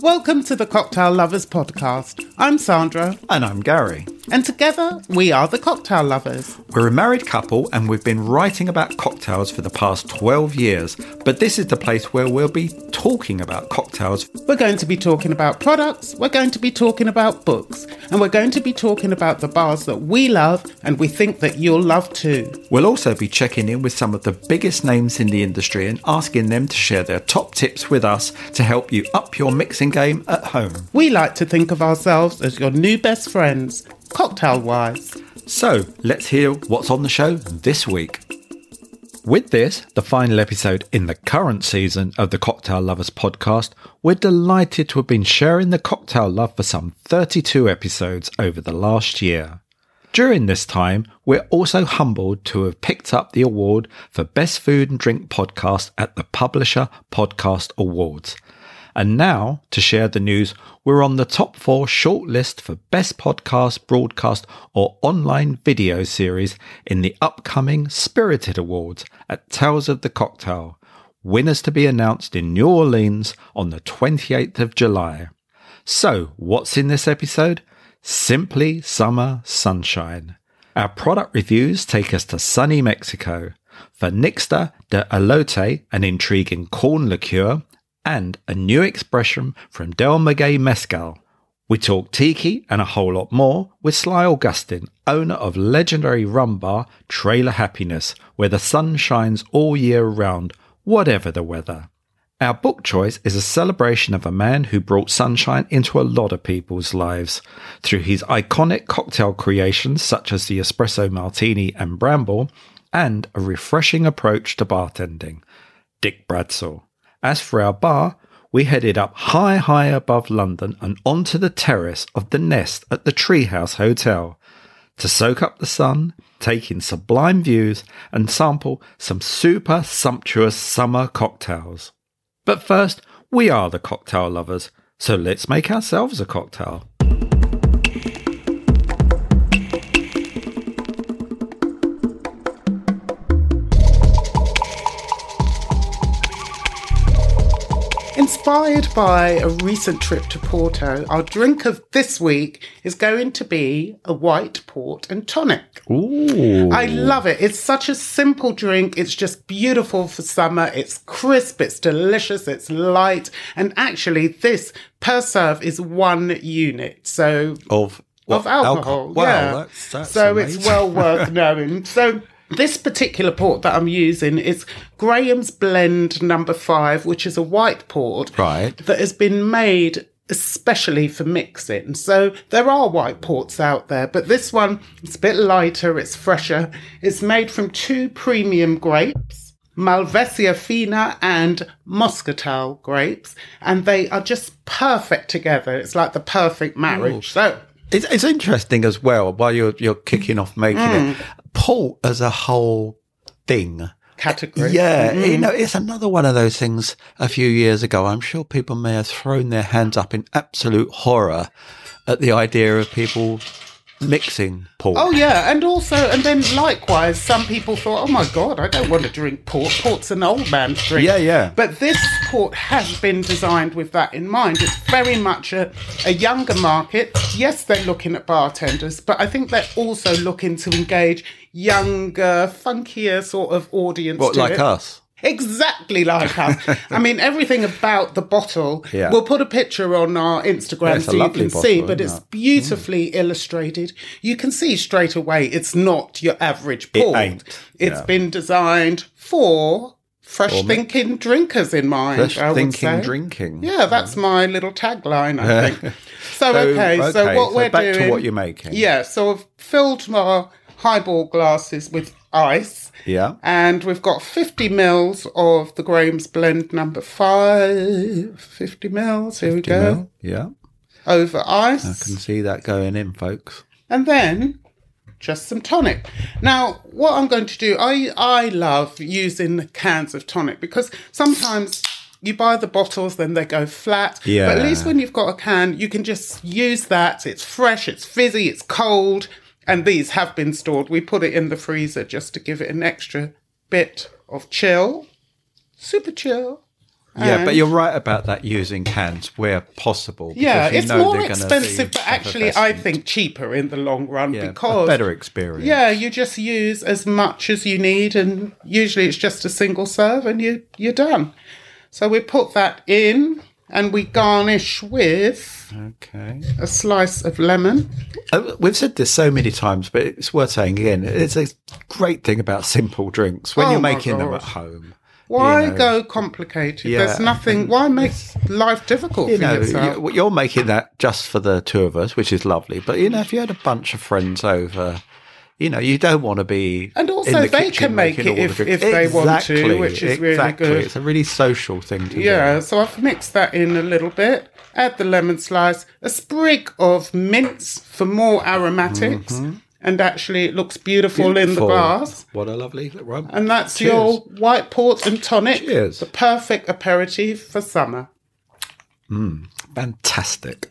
Welcome to the Cocktail Lovers Podcast. I'm Sandra, And I'm Gary. and together we are the Cocktail Lovers. We're a married couple and we've been writing about cocktails for the past 12 years, but this is the place where we'll be talking about cocktails. We're going to be talking about products, we're going to be talking about books, and we're going to be talking about the bars that we love and we think that you'll love too. We'll also be checking in with some of the biggest names in the industry and asking them to share their top tips with us to help you up your mixing game at home. We like to think of ourselves as your new best friends, cocktail wise. So let's hear what's on the show this week. With this, the final episode in the current season of the Cocktail Lovers podcast, we're delighted to have been sharing the cocktail love for some 32 episodes over the last year. During this time, we're also humbled to have picked up the award for Best Food and Drink Podcast at the Publisher Podcast Awards. And now, to share the news, we're on the top four shortlist for Best Podcast, Broadcast, or Online Video Series in the upcoming Spirited Awards at Tales of the Cocktail. Winners to be announced in New Orleans on the 28th of July. So, what's in this episode? Simply Summer Sunshine. Our product reviews take us to sunny Mexico. For Nixta de Elote, an intriguing corn liqueur, and a new expression from Del Maguey Mezcal. We talk tiki and a whole lot more with Sly Augustin, owner of legendary rum bar Trailer Happiness, where the sun shines all year round, whatever the weather. Our book choice is a celebration of a man who brought sunshine into a lot of people's lives through his iconic cocktail creations such as the espresso martini and bramble, and a refreshing approach to bartending. Dick Bradsell. As for our bar, we headed up high, high above London and onto the terrace of the Nest at the Treehouse Hotel to soak up the sun, take in sublime views, and sample some super sumptuous summer cocktails. But first, we are the cocktail lovers, so let's make ourselves a cocktail. Inspired by a recent trip to Porto, our drink of this week is going to be a white port and tonic. Ooh. I love it. It's such a simple drink. It's just beautiful for summer. It's crisp, it's delicious, it's light. And actually, this per serve is one unit. So Of of alcohol. Wow, yeah. that's, that's so it's well worth knowing. So this particular port that I'm using is Graham's Blend Number Five, which is a white port Right. that has been made especially for mixing. So there are white ports out there, but this one it's a bit lighter, it's fresher. It's made from two premium grapes. Malvasia fina and Muscatel grapes, and they are just perfect together. It's like the perfect marriage. So, It's, it's interesting as well while you're you're kicking off making Mm. it. Port as a whole thing. category. Yeah, Mm-hmm. you know, it's another one of those things a few years ago. I'm sure people may have thrown their hands up in absolute horror at the idea of people mixing port. Oh yeah, and also, and then likewise, some people thought, "Oh my god, I don't want to drink port. Port's an old man's drink." Yeah, yeah. But this port has been designed with that in mind. It's very much a, a younger market. Yes, they're looking at bartenders, but I think they're also looking to engage younger, funkier sort of audience. what, to like it. us? Exactly like us. I mean, everything about the bottle. Yeah. We'll put a picture on our Instagram a so you can bottle, see, but it's it? beautifully illustrated. You can see straight away it's not your average pool. It port. ain't, It's yeah. been designed for fresh thinking drinkers in mind. Fresh I would thinking say. drinking. Yeah, that's mm. my little tagline, I think. so, So, okay, so what so we're back to what you're making. Yeah, so I've filled my highball glasses with ice. Yeah. And we've got 50 mils of the Graham's blend number five. 50 mils, here we go. know? Yeah. Over ice. I can see that going in, folks. And then just some tonic. Now, what I'm going to do, I, I love using cans of tonic because sometimes you buy the bottles, then they go flat. Yeah. But at least when you've got a can, you can just use that. It's fresh, it's fizzy, it's cold. And these have been stored. We put it in the freezer just to give it an extra bit of chill. Super chill. Yeah, but you're right about that using cans where possible. Yeah, you it's know more expensive, but actually, I think cheaper in the long run yeah, because better experience. Yeah, you just use as much as you need, and usually it's just a single serve, and you you're done. So we put that in, and we garnish with Okay. a slice of lemon. Uh, We've said this so many times, but it's worth saying again. It's a great thing about simple drinks when Oh you're my making them at home. Why You know, go complicated? Yeah, There's nothing. Why make life difficult You for know, yourself? you're making that just for the two of us, which is lovely. But you know, if you had a bunch of friends over, you know, you don't want to be. And also in the they kitchen can make making it all if- the if they want to, Exactly, which is really good. It's a really social thing to do. Yeah, so I've mixed that in a little bit. Add the lemon slice, a sprig of mince for more aromatics, mm-hmm. and actually it looks beautiful, in the glass. What a lovely rum. And that's Cheers. your white port and tonic. Cheers. The perfect aperitif for summer. Mm, fantastic.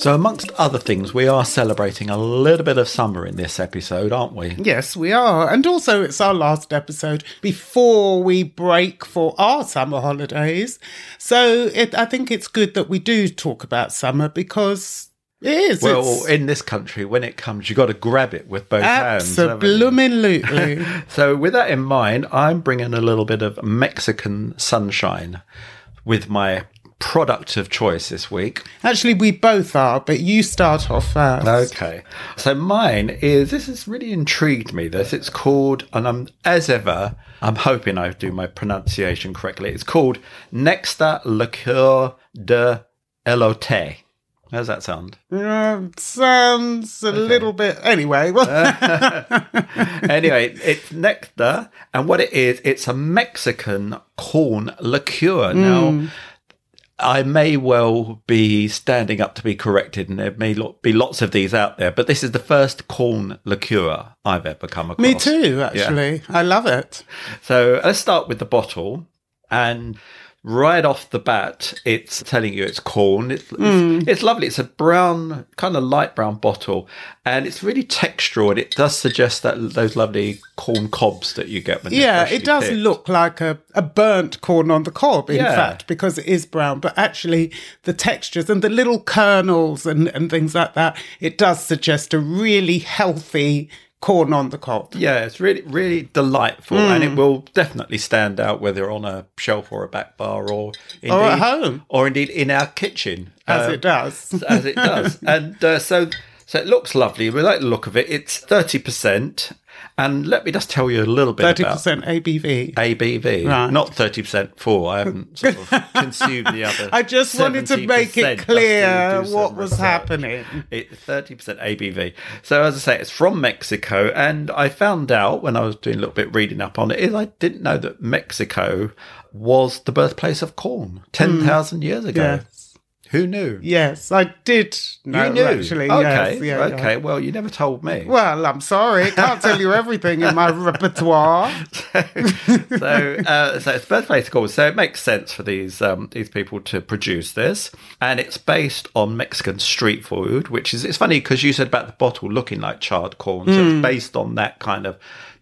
So, amongst other things, we are celebrating a little bit of summer in this episode, aren't we? Yes, we are. And also, it's our last episode before we break for our summer holidays. So it, I think it's good that we do talk about summer because it is. Well, in this country, when it comes, you've got to grab it with both hands. absolutely. So, with that in mind, I'm bringing a little bit of Mexican sunshine with my product of choice this week. Actually, we both are, but you start off first. Okay. So mine is this has really intrigued me. This it's called, and I'm as ever, I'm hoping I do my pronunciation correctly. It's called Nixta Liqueur de Elote. How does that sound? Uh, sounds a little bit. Anyway, well, anyway, it's nectar, and what it is, it's a Mexican corn liqueur. Now, I may well be standing up to be corrected, and there may be lots of these out there, but this is the first corn liqueur I've ever come across. me too, actually. I love it. So let's start with the bottle, and right off the bat, it's telling you it's corn. It's, it's, mm. it's lovely. It's a brown, kind of light brown bottle, and it's really textural, and it does suggest that those lovely corn cobs that you get when Yeah, it does picked. look like a, a burnt corn on the cob, in Yeah. fact, because it is brown. But actually, the textures and the little kernels and, and things like that, it does suggest a really healthy corn on the cob. Yeah, it's really, really delightful, and Hmm. it will definitely stand out whether on a shelf or a back bar, or indeed, Or at home. or indeed in our kitchen, As Um, it does. as it does. and uh, so, so it looks lovely. We like the look of it. It's thirty percent, and let me just tell you a little bit Thirty about percent ABV. ABV, Right. not thirty percent full. I haven't sort of consumed the other. I just wanted to make it clear to do some what was research. happening. Thirty percent ABV. So as I say, it's from Mexico, and I found out when I was doing a little bit reading up on it is I didn't know that Mexico was the birthplace of corn ten thousand years ago. Yes. Who knew? Yes, I did know you knew. actually. okay. yes, yeah, yeah. okay. Well, you never told me. Well, I'm sorry. Can't tell you everything in my repertoire. so, uh, so it's birthplace of corn. So it makes sense for these um, these people to produce this, and it's based on Mexican street food, which is it's funny because you said about the bottle looking like charred corn, so it's based on that kind of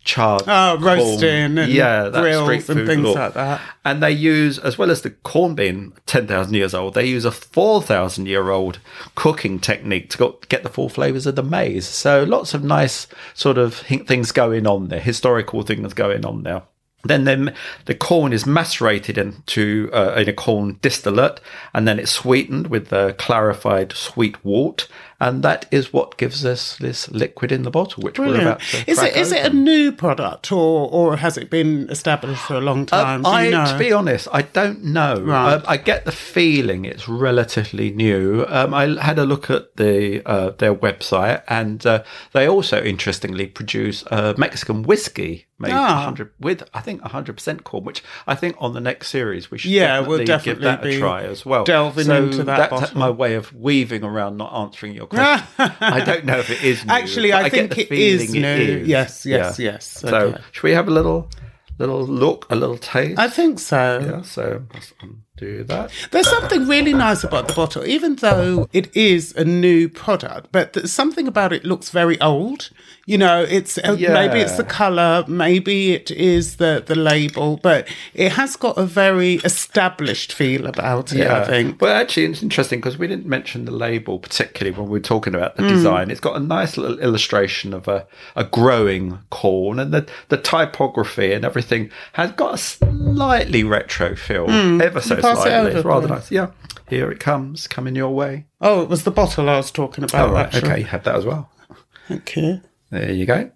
charred. Oh, roasting and yeah, that grills and food things like that. And they use, as well as the corn being ten thousand years old, they use a four thousand year old cooking technique to get the full flavors of the maize. So lots of nice sort of things going on there, historical things going on there. Then the, the corn is macerated into uh, in a corn distillate, and then it's sweetened with the clarified sweet wort, and that is what gives us this liquid in the bottle, which we're about Brilliant. to Is it is it a new product or or has it been established for a long time? Do Um, I, know? to be honest, I don't know. Right. Um, I get the feeling it's relatively new. Um, I had a look at the uh, their website, and uh, they also interestingly produce uh, Mexican whiskey made Ah. 100 with I think 100 percent corn, which I think on the next series we should Yeah, we'll definitely, give that a try as well. delving so into that That's bottle. my way of weaving around, not answering your question. I don't know if it is new. Actually, but I think it is new. it is. Yes, yes, Yeah. yes. So should we have a little little look, a little taste? I think so. Yeah, so that's- I'm do that. There's something really nice about the bottle, even though it is a new product, but something about it looks very old. You know, it's uh, Yeah. maybe it's the color, maybe it is the the label, but it has got a very established feel about it. I think. Well, actually, it's interesting because we didn't mention the label particularly when we were talking about the design. It's got a nice little illustration of a, a growing corn, and the, the typography and everything has got a slightly retro feel, ever so. Pass it over, It's rather nice. Yeah, here it comes, coming your way. Oh, it was the bottle I was talking about. Oh, right. actually. Okay, you have that as well. Okay. There you go.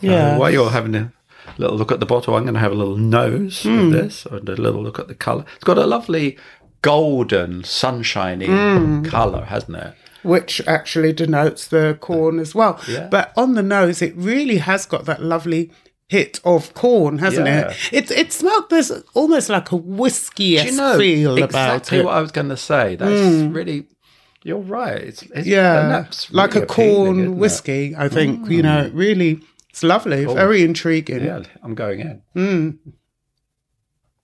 Yeah. While you're having a little look at the bottle, I'm going to have a little nose Hmm. of this and a little look at the colour. It's got a lovely golden, sunshiny Hmm. colour, hasn't it? which actually denotes the corn as well. Yeah. But on the nose, it really has got that lovely hit of corn, hasn't Yeah. it? It it smells there's almost like a whiskey you know feel about exactly it. Hmm. what I was going to say? That's really. You're right. It's, it's yeah, that's like a corn it? whiskey. I think you know, really, it's lovely, very intriguing. Yeah, I'm going in.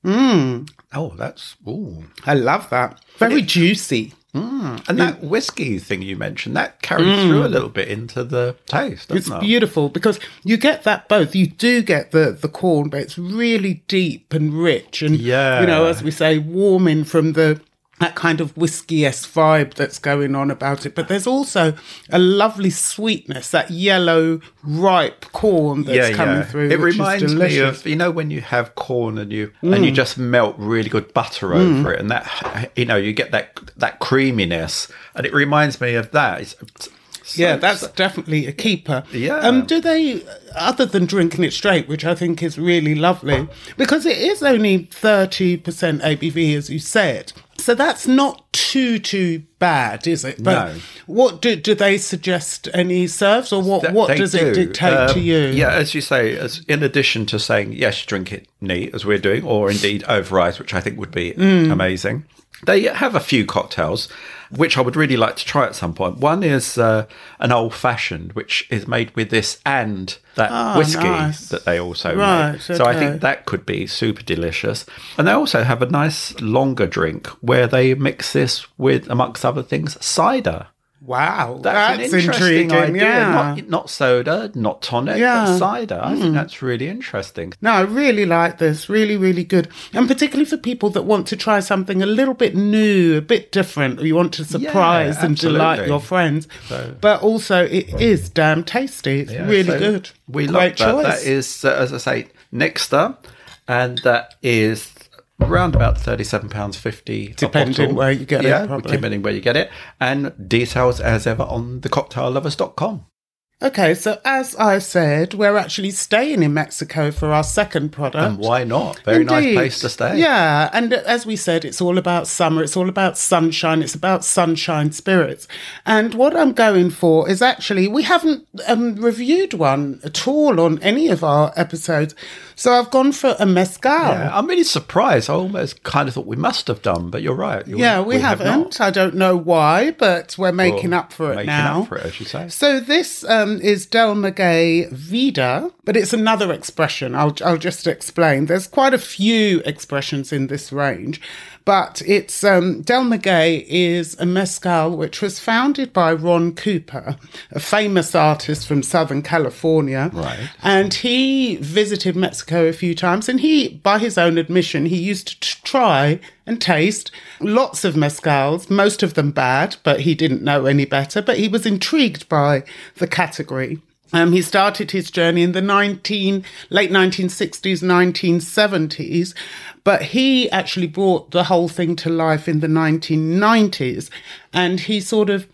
Mm, Oh, that's ooh. I love that. Very juicy. Mm. And that whiskey thing you mentioned that carries mm. through a little bit into the taste. It's it? beautiful because you get that both. You do get the the corn, but it's really deep and rich, and Yeah. you know, as we say, warming from the that kind of whiskey-esque vibe that's going on about it. But there's also a lovely sweetness, that yellow, ripe corn that's coming through. It reminds me of you know when you have corn and you and you mm. just melt really good butter over mm. it, and that you know you get that that creaminess, and it reminds me of that. It's so- Yeah, that's definitely a keeper. Yeah. Um, do they, other than drinking it straight, which I think is really lovely, because it is only 30% ABV, as you said. So that's not too, too bad, is it? But No. what do, do they suggest any serves or what, what they does it dictate Um, to you? Yeah, as you say, as in addition to saying yes, drink it neat as we're doing, or indeed over ice, which I think would be Mm. amazing. They have a few cocktails which I would really like to try at some point. One is uh, an old fashioned, which is made with this and that Ah, whiskey nice. that they also Right, make. So I think that could be super delicious. And they also have a nice longer drink where they mix this with, amongst other things, cider. Wow, That's, that's, an interesting intriguing. idea. Yeah. Not, not soda, not tonic, Yeah. Hmm. but cider. I think that's really interesting. No, I really like this. Really, really good. And particularly for people that want to try something a little bit new, a bit different, you want to surprise and delight your friends. but also, it is damn tasty. It's Yeah, really so good. We Great love that. choice. That is, uh, as I say, Nixta, and that is around about thirty-seven pounds fifty. a Depending bottle. where you get it, yeah, probably. depending where you get it, and details as ever on thecocktaillovers.com. Okay, so as I said, we're actually staying in Mexico for our second product. And why not? Very nice place to stay. Yeah, and as we said, it's all about summer. It's all about sunshine. It's about sunshine spirits. And what I'm going for is actually we haven't um, reviewed one at all on any of our episodes. So I've gone for a mezcal. Yeah, I'm really surprised. I almost kind of thought we must have done, but you're right. You- Yeah, we, have haven't. not. I don't know why, but we're making Well, up for it making now. up for it, as you say. So this um, Um, is Del Maguey Vida, but it's another expression. I'll I'll just explain. There's quite a few expressions in this range, but it's um, Del Maguey is a mezcal which was founded by Ron Cooper, a famous artist from Southern California. Right. And he visited Mexico a few times, and he, by his own admission, he used to try and taste lots of mezcals, most of them bad, but he didn't know any better. But he was intrigued by the category. Um, he started his journey in the 19, late 1960s, 1970s, but he actually brought the whole thing to life in the 1990s. And he sort of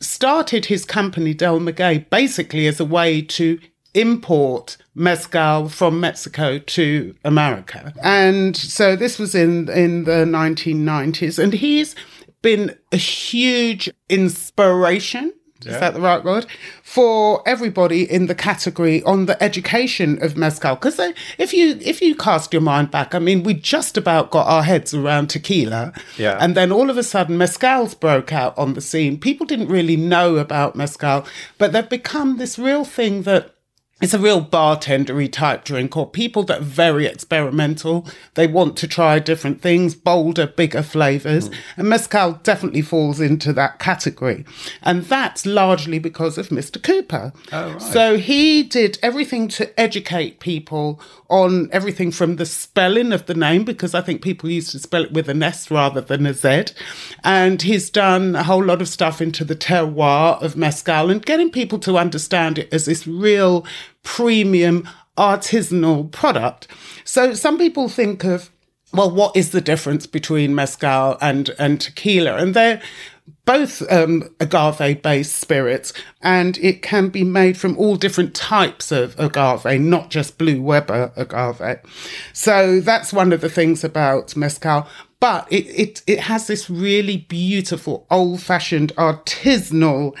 started his company Del Maguey basically as a way to import mezcal from Mexico to America. And so this was in in the 1990s and he's been a huge inspiration is that the right word for everybody in the category on the education of mezcal? Because if you if you cast your mind back, I mean, we just about got our heads around tequila, Yeah. and then all of a sudden, mezcals broke out on the scene. People didn't really know about mezcal, but they've become this real thing that it's a real bartendery type drink or people that are very experimental. They want to try different things, bolder, bigger flavors. Mm. And Mezcal definitely falls into that category. And that's largely because of Mr. Cooper. Oh, right. So he did everything to educate people on everything from the spelling of the name, because I think people used to spell it with an S rather than a Z. And he's done a whole lot of stuff into the terroir of Mezcal and getting people to understand it as this real premium artisanal product. So some people think of, well, what is the difference between mezcal and, and tequila? And they're both um, agave based spirits, and it can be made from all different types of agave, not just Blue Weber agave. So that's one of the things about mezcal. But it, it, it has this really beautiful old fashioned artisanal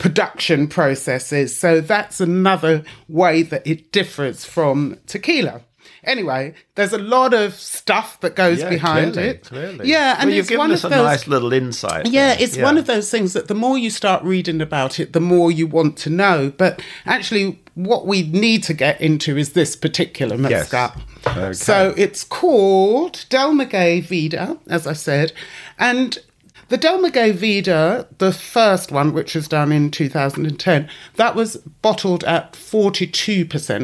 production processes. So that's another way that it differs from tequila. Anyway, there's a lot of stuff that goes yeah, behind clearly, it. Clearly. Yeah, and well, you've given us a those, nice little insight. Yeah, there. it's yeah. one of those things that the more you start reading about it, the more you want to know. But actually, what we need to get into is this particular mezcal. Yes. Okay. So it's called Del Maguey Vida, as I said, and the Del Maguey Vida, the first one, which was done in 2010, that was bottled at 42%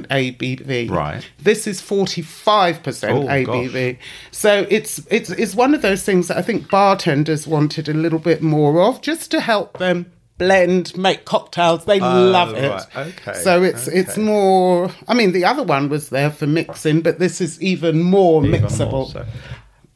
ABV. Right. This is 45% oh, ABV. Gosh. So it's, it's, it's one of those things that I think bartenders wanted a little bit more of, just to help them blend, make cocktails. They uh, love it. Right. Okay. So it's okay. it's more. I mean, the other one was there for mixing, but this is even more even mixable. More so.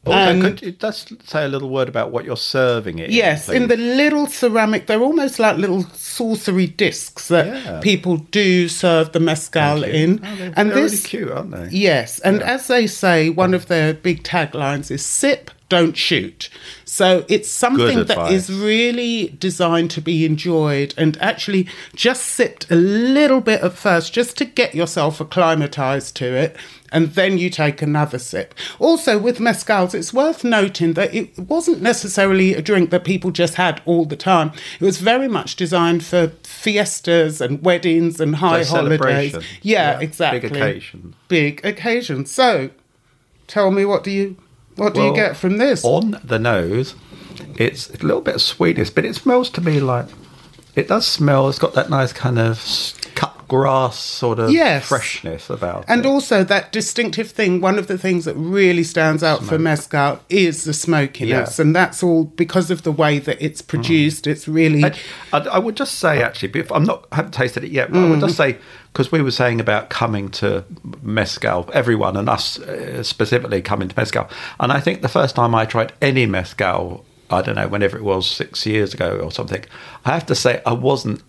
Also, um, could you just say a little word about what you're serving it? Yes, in, in the little ceramic, they're almost like little sorcery discs that yeah. people do serve the mezcal in. Oh, they're, and they're this, really cute, aren't they? Yes, and yeah. as they say, one of their big taglines is "sip, don't shoot." So it's something that is really designed to be enjoyed and actually just sipped a little bit at first, just to get yourself acclimatized to it and then you take another sip. Also, with mezcals, it's worth noting that it wasn't necessarily a drink that people just had all the time. It was very much designed for fiestas and weddings and high so holidays. Yeah, yeah, exactly. Big occasion. Big occasion. So, tell me, what do you what well, do you get from this? On the nose, it's a little bit of sweetness, but it smells to me like it does smell. It's got that nice kind of grass sort of yes. freshness about and it. also that distinctive thing one of the things that really stands out Smoke. for mezcal is the smokiness yeah. and that's all because of the way that it's produced mm. it's really I, I, I, would just say actually if i'm not I haven't tasted it yet but mm. i would just mm. say because we were saying about coming to mezcal everyone and us uh, specifically coming to mezcal and i think the first time i tried any mezcal I don't know, whenever it was six years ago or something. I have to say, I wasn't.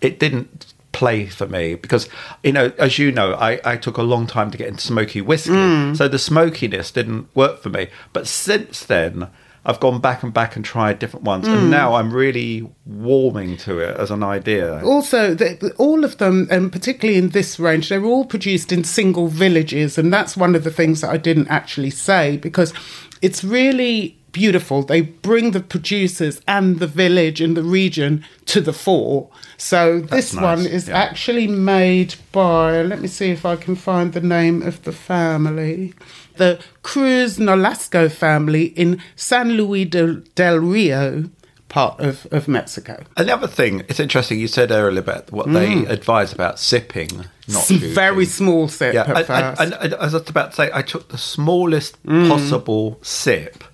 It didn't play for me because you know as you know I, I took a long time to get into smoky whiskey mm. so the smokiness didn't work for me but since then I've gone back and back and tried different ones, mm. and now I'm really warming to it as an idea. Also, the, all of them, and particularly in this range, they're all produced in single villages, and that's one of the things that I didn't actually say because it's really beautiful. They bring the producers and the village and the region to the fore. So That's this nice. one is yeah. actually made by, let me see if I can find the name of the family. The Cruz Nolasco family in San Luis del, del Rio part of, of Mexico. Another thing, it's interesting, you said earlier about what mm. they advise about sipping, not Very small sip yeah, at first. And, and, and, as I was about to say, I took the smallest mm. possible sip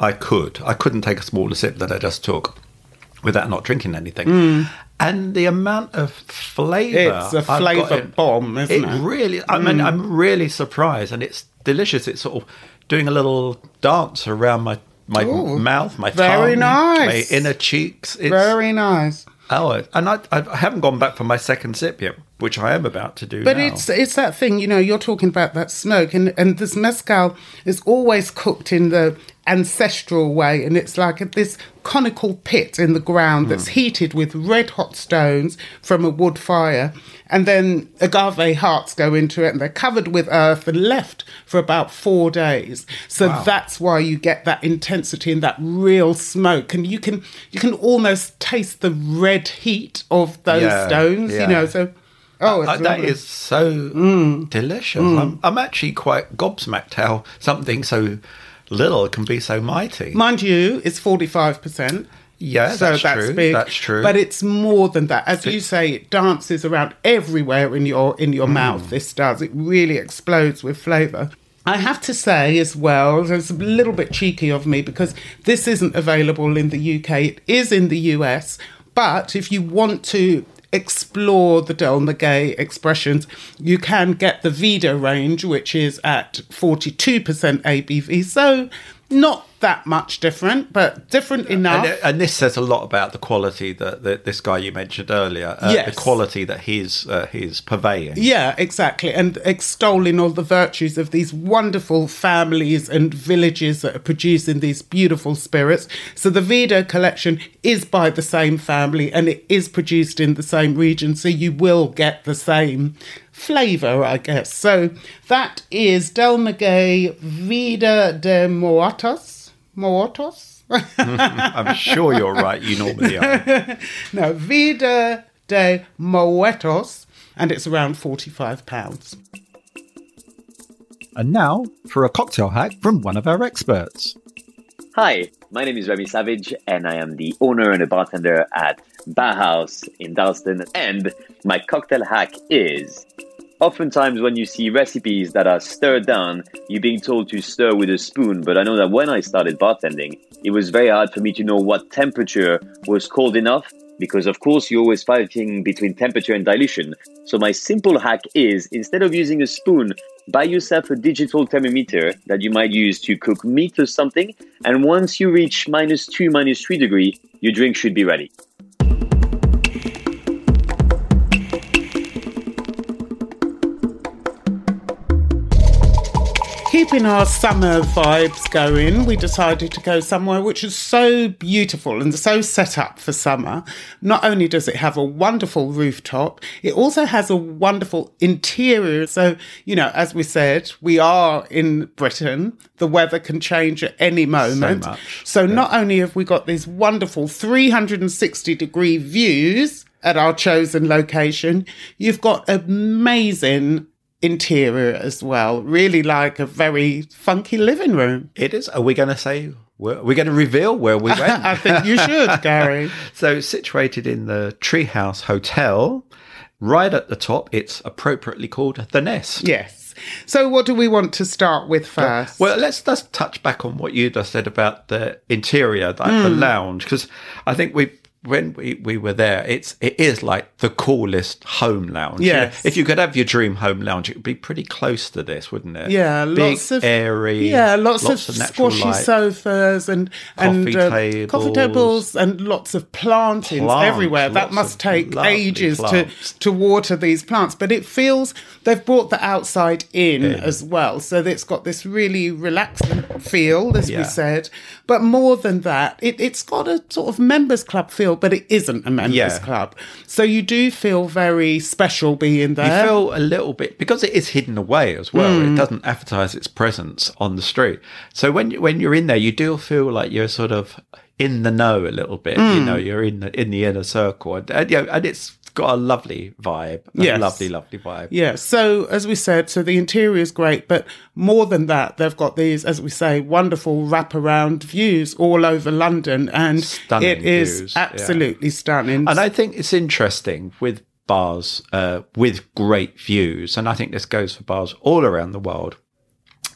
I could. I couldn't take a smaller sip than I just took without not drinking anything. Mm. And the amount of flavour. It's a flavour bomb, isn't it? It really, I mean, mm. I'm really surprised. And it's delicious. It's sort of doing a little dance around my, my Ooh, mouth, my very tongue, nice. my inner cheeks. It's, very nice. Oh, and I, I haven't gone back for my second sip yet, which I am about to do. But now. it's it's that thing, you know. You're talking about that smoke, and and this mezcal is always cooked in the ancestral way, and it's like this conical pit in the ground that's mm. heated with red hot stones from a wood fire, and then agave hearts go into it, and they're covered with earth and left for about four days. So wow. that's why you get that intensity and that real smoke, and you can you can almost taste the red heat of those yeah, stones, yeah. you know. So Oh, it's Uh, that is so Mm. delicious. I'm, I'm actually quite gobsmacked how something so little can be so mighty. Mind you, it's 45%. yeah, so that's, that's, true. big. That's true. But it's more than that. As you say, it dances around everywhere in your in Mm. your mouth. This does. It really explodes with flavour. I have to say as well, it's a little bit cheeky of me because this isn't available in the UK. It is in the US. But if you want to explore the Del Maguey expressions, you can get the Vida range, which is at 42% ABV. So not that much different, but different enough. and, and this says a lot about the quality that, that this guy you mentioned earlier, uh, Yes. the quality that he's uh, he's purveying. Yeah, exactly. And extolling all the virtues of these wonderful families and villages that are producing these beautiful spirits. So the Vida collection is by the same family and it is produced in the same region. So you will get the same flavour, I guess. So that is Del Maguey Vida de Moatos. Moatos? I'm sure you're right. You normally are. no, Vida de Moetos. And it's around £45. And now for a cocktail hack from one of our experts. Hi, my name is Remy Savage, and I am the owner and a bartender at Bar House in Dalston. And my cocktail hack is oftentimes when you see recipes that are stirred down, you're being told to stir with a spoon. But I know that when I started bartending, it was very hard for me to know what temperature was cold enough because, of course, you're always fighting between temperature and dilution. So, my simple hack is instead of using a spoon, buy yourself a digital thermometer that you might use to cook meat or something. And once you reach minus two, minus three degree, your drink should be ready. Keeping our summer vibes going, we decided to go somewhere which is so beautiful and so set up for summer. Not only does it have a wonderful rooftop, it also has a wonderful interior. So, you know, as we said, we are in Britain. The weather can change at any moment. much, So not only have we got these wonderful 360 degree views at our chosen location, you've got amazing interior as well. Really like a very funky living room. It is. Are we going to say? We're, we're going to reveal where we went. I think you should, Gary. So, situated in the Treehouse Hotel, right at the top, it's appropriately called the Nest. Yes. So, what do we want to start with first? Well, let's just touch back on what you just said about the interior, like the Hmm. lounge, because I think we. When we, we were there, it's it is like the coolest home lounge. Know, if you could have your dream home lounge, it would be pretty close to this, wouldn't it? Yeah, Big, lots of airy. yeah, lots, of, natural squashy light. sofas and and Coffee uh, tables. coffee tables and lots of plantings Plants, everywhere. That must take ages plants. to to water these plants, but it feels they've brought the outside in, as well, so it's got this really relaxing feel, as Yeah. we said. But more than that, it, it's got a sort of members club feel, but it isn't a members Yeah. club. So you do feel very special being there. You feel a little bit because it is hidden away as well. Hmm. It doesn't advertise its presence on the street. So when you- when you're in there, you do feel like you're sort of in the know a little bit. You Hmm. know, you're in the in the inner circle, and, and, you know, and it's got a lovely vibe. A Yes. lovely, lovely vibe. Yeah. So as we said, so the interior is great, but more than that, they've got these, as we say, wonderful wraparound views all over London, and Stunning it is views, yeah. absolutely stunning. And I think it's interesting with bars uh, with great views, and I think this goes for bars all around the world.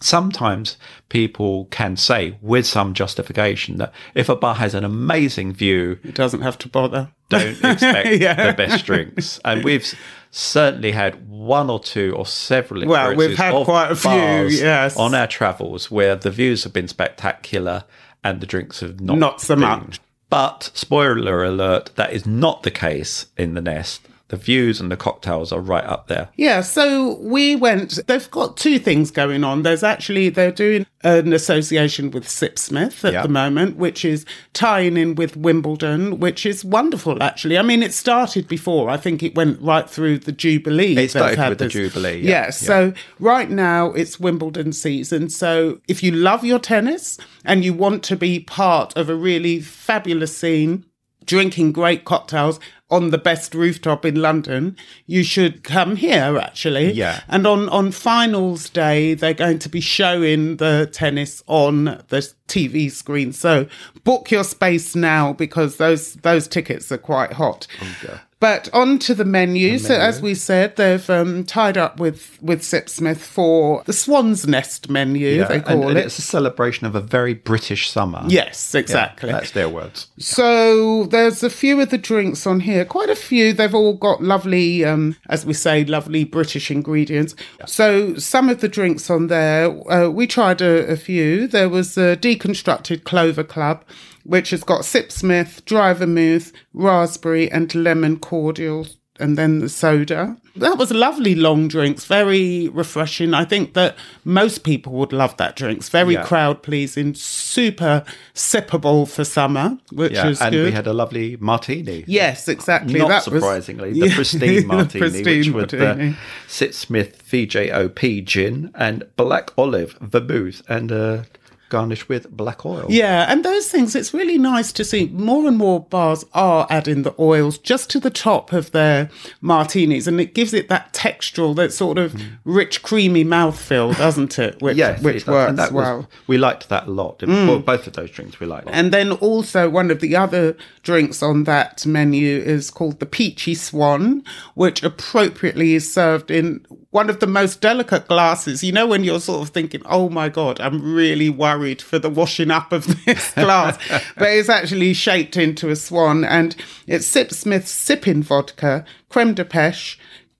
Sometimes people can say, with some justification, that if a bar has an amazing view, it doesn't have to bother. don't expect Yeah. the best drinks. And we've certainly had one or two or several experiences. Well, we've had quite a few, yes. on our travels where the views have been spectacular and the drinks have not Not so been. much. But spoiler alert, that is not the case in the nest. The views and the cocktails are right up there. Yeah, so we went. They've got two things going on. There's actually they're doing an association with Sipsmith at Yeah. the moment, which is tying in with Wimbledon, which is wonderful. Actually, I mean, it started before. I think it went right through the Jubilee. It started with the Jubilee, Yeah, yeah, So right now it's Wimbledon season. So if you love your tennis and you want to be part of a really fabulous scene drinking great cocktails on the best rooftop in London, you should come here actually. Yeah. And on, on finals day, they're going to be showing the tennis on the TV screen. So book your space now because those those tickets are quite hot. Oh, But on to the menu. So as we said, they've um, tied up with with Sipsmith for the Swan's Nest menu. they call and it. it's a celebration of a very British summer. Yes, exactly. That's their words. So there's a few of the drinks on here, quite a few. They've all got lovely, um, as we say, lovely British ingredients. So some of the drinks on there, uh, we tried a, a few. There was a deconstructed Clover Club, which has got Sipsmith, dry vermouth, raspberry, and lemon cordial. And then the soda. That was lovely long drinks, very refreshing. I think that most people would love that drinks. Very Yeah. crowd pleasing, super sippable for summer, which Yeah, is and good. we had a lovely martini. Yes, exactly. Not that was- surprisingly, the Yeah, pristine the martini, which pristine was martini. the Sipsmith VJOP gin and black olive vermouth and uh, garnished with black oil. Yeah, and those things, it's really nice to see more and more bars are adding the oils just to the top of their martinis, and it gives it that textural, that sort of rich, creamy mouthfeel, doesn't it? Which, Yes, which it works And that was- well. Mm. we liked that a lot. Well, both of those drinks we liked. And then also one of the other drinks on that menu is called the Peachy Swan, which appropriately is served in one of the most delicate glasses. You know, when you're sort of thinking, oh my God, I'm really worried for the washing up of this glass. but it's actually shaped into a swan and it's Sipsmith's sipping vodka, creme de pêche,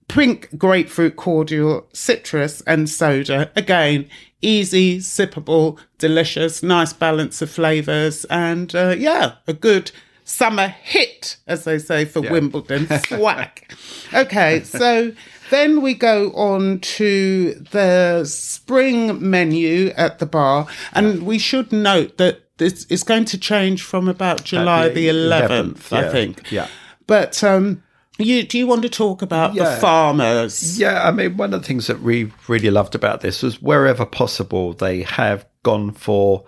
pink grapefruit cordial, citrus, and soda. Again, easy, sippable, delicious, nice balance of flavours, and uh, yeah, a good summer hit, as they say for Wimbledon. Thwack. Okay, so then we go on to the spring menu at the bar, and we should note that this is going to change from about July the 11th, I yeah, think. Yeah. But um, you do you want to talk about the farmers? Yeah, I mean, one of the things that we really loved about this was wherever possible, they have gone for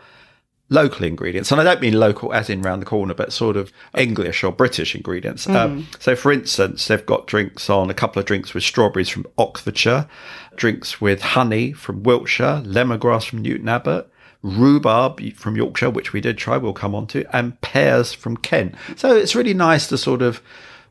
local ingredients. And I don't mean local as in round the corner, but sort of English or British ingredients. Um, so, for instance, they've got drinks on a couple of drinks with strawberries from Oxfordshire, drinks with honey from Wiltshire, lemongrass from Newton Abbot. Rhubarb from Yorkshire, which we did try, we'll come on to, and pears from Kent. So it's really nice to sort of,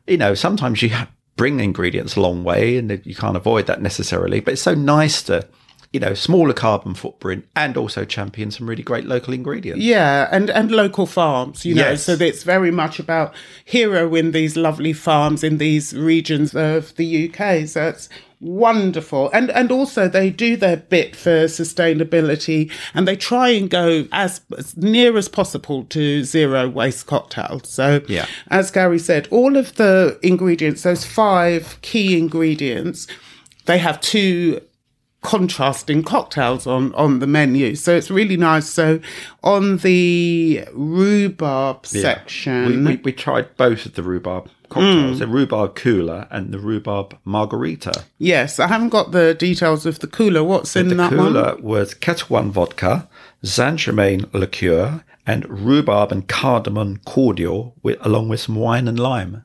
you know, sometimes you bring ingredients a long way and you can't avoid that necessarily, but it's so nice to, you know, smaller carbon footprint and also champion some really great local ingredients. Yeah, and and local farms, you know, Yes. so it's very much about hero in these lovely farms in these regions of the UK. So it's wonderful, and and also they do their bit for sustainability, and they try and go as, as near as possible to zero waste cocktails. So Yeah. as Gary said, all of the ingredients, those five key ingredients, they have two contrasting cocktails on on the menu. So it's really nice. So on the rhubarb section We, we, we tried both of the rhubarb cocktails, mm. the rhubarb cooler and the rhubarb margarita. yes i haven't got the details of the cooler. What's in The that cooler one? was Ketel One vodka, Saint Germain liqueur, and rhubarb and cardamom cordial, with, along with some wine and lime.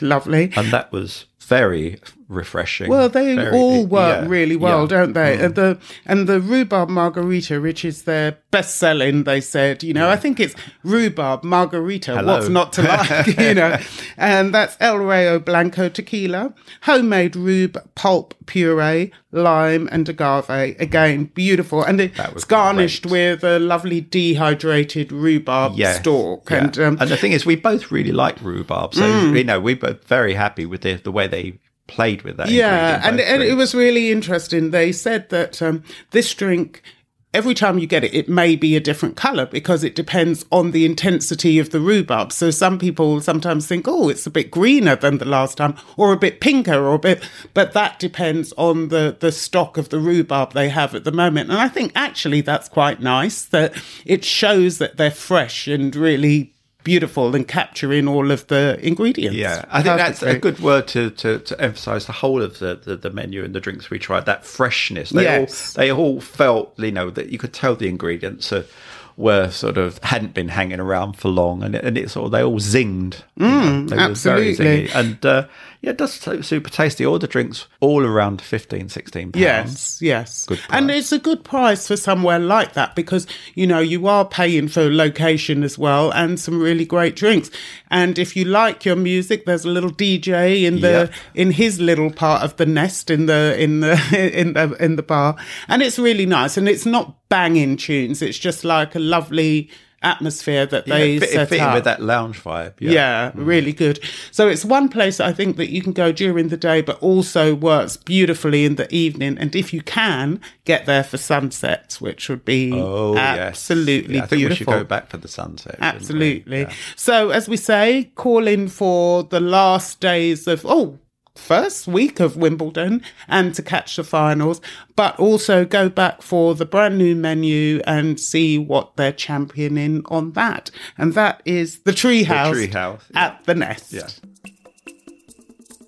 lovely And that was very refreshing. well, they Very- all work yeah, really well, yeah. Mm. don't they? And the and the rhubarb margarita, which is their best selling, they said. You know, I think it's rhubarb margarita. Hello. What's not to like? you know, and that's El Rayo Blanco tequila, homemade rhubarb pulp puree, lime, and agave. Again, beautiful, and it's was garnished great. with a lovely dehydrated rhubarb stalk. yeah. And um, and the thing is, we both really like rhubarb, so Mm. you know we were very happy with the the way they played with that. Yeah, and, and it was really interesting. They said that um, this drink, every time you get it, it may be a different color because it depends on the intensity of the rhubarb. So some people sometimes think, oh, it's a bit greener than the last time, or a bit pinker, or a bit, but that depends on the the stock of the rhubarb they have at the moment. And I think actually that's quite nice that it shows that they're fresh and really beautiful and capturing all of the ingredients. Yeah, I think that's a good word to, to, to emphasise the whole of the, the, the menu and the drinks we tried. That freshness. They Yes. all they all felt, you know, that you could tell the ingredients are were sort of hadn't been hanging around for long, and it, and it sort of they all zinged. you know, they were very Mm, absolutely. zingy. and uh, yeah, it does super tasty. All the drinks all around 15, 16 pounds. Yes, yes. Good and it's a good price for somewhere like that because, you know, you are paying for location as well and some really great drinks. And if you like your music, there's a little DJ in the Yep. in his little part of the nest in the in the in the in the bar. And it's really nice. And it's not banging tunes. It's just like a lovely atmosphere that Yeah, they it fit, set fit up. with that lounge vibe. Yeah. Yeah, mm. really good. So it's one place I think that you can go during the day, but also works beautifully in the evening. And if you can, get there for sunset, which would be Oh, yes. absolutely Yeah, I think beautiful. we should go back for the sunset. Absolutely. Yeah. So, as we say, call in for the last days of, oh, first week of Wimbledon and to catch the finals, but also go back for the brand new menu and see what they're championing on that. And that is the Treehouse Treehouse, yeah. at the Nest. Yeah.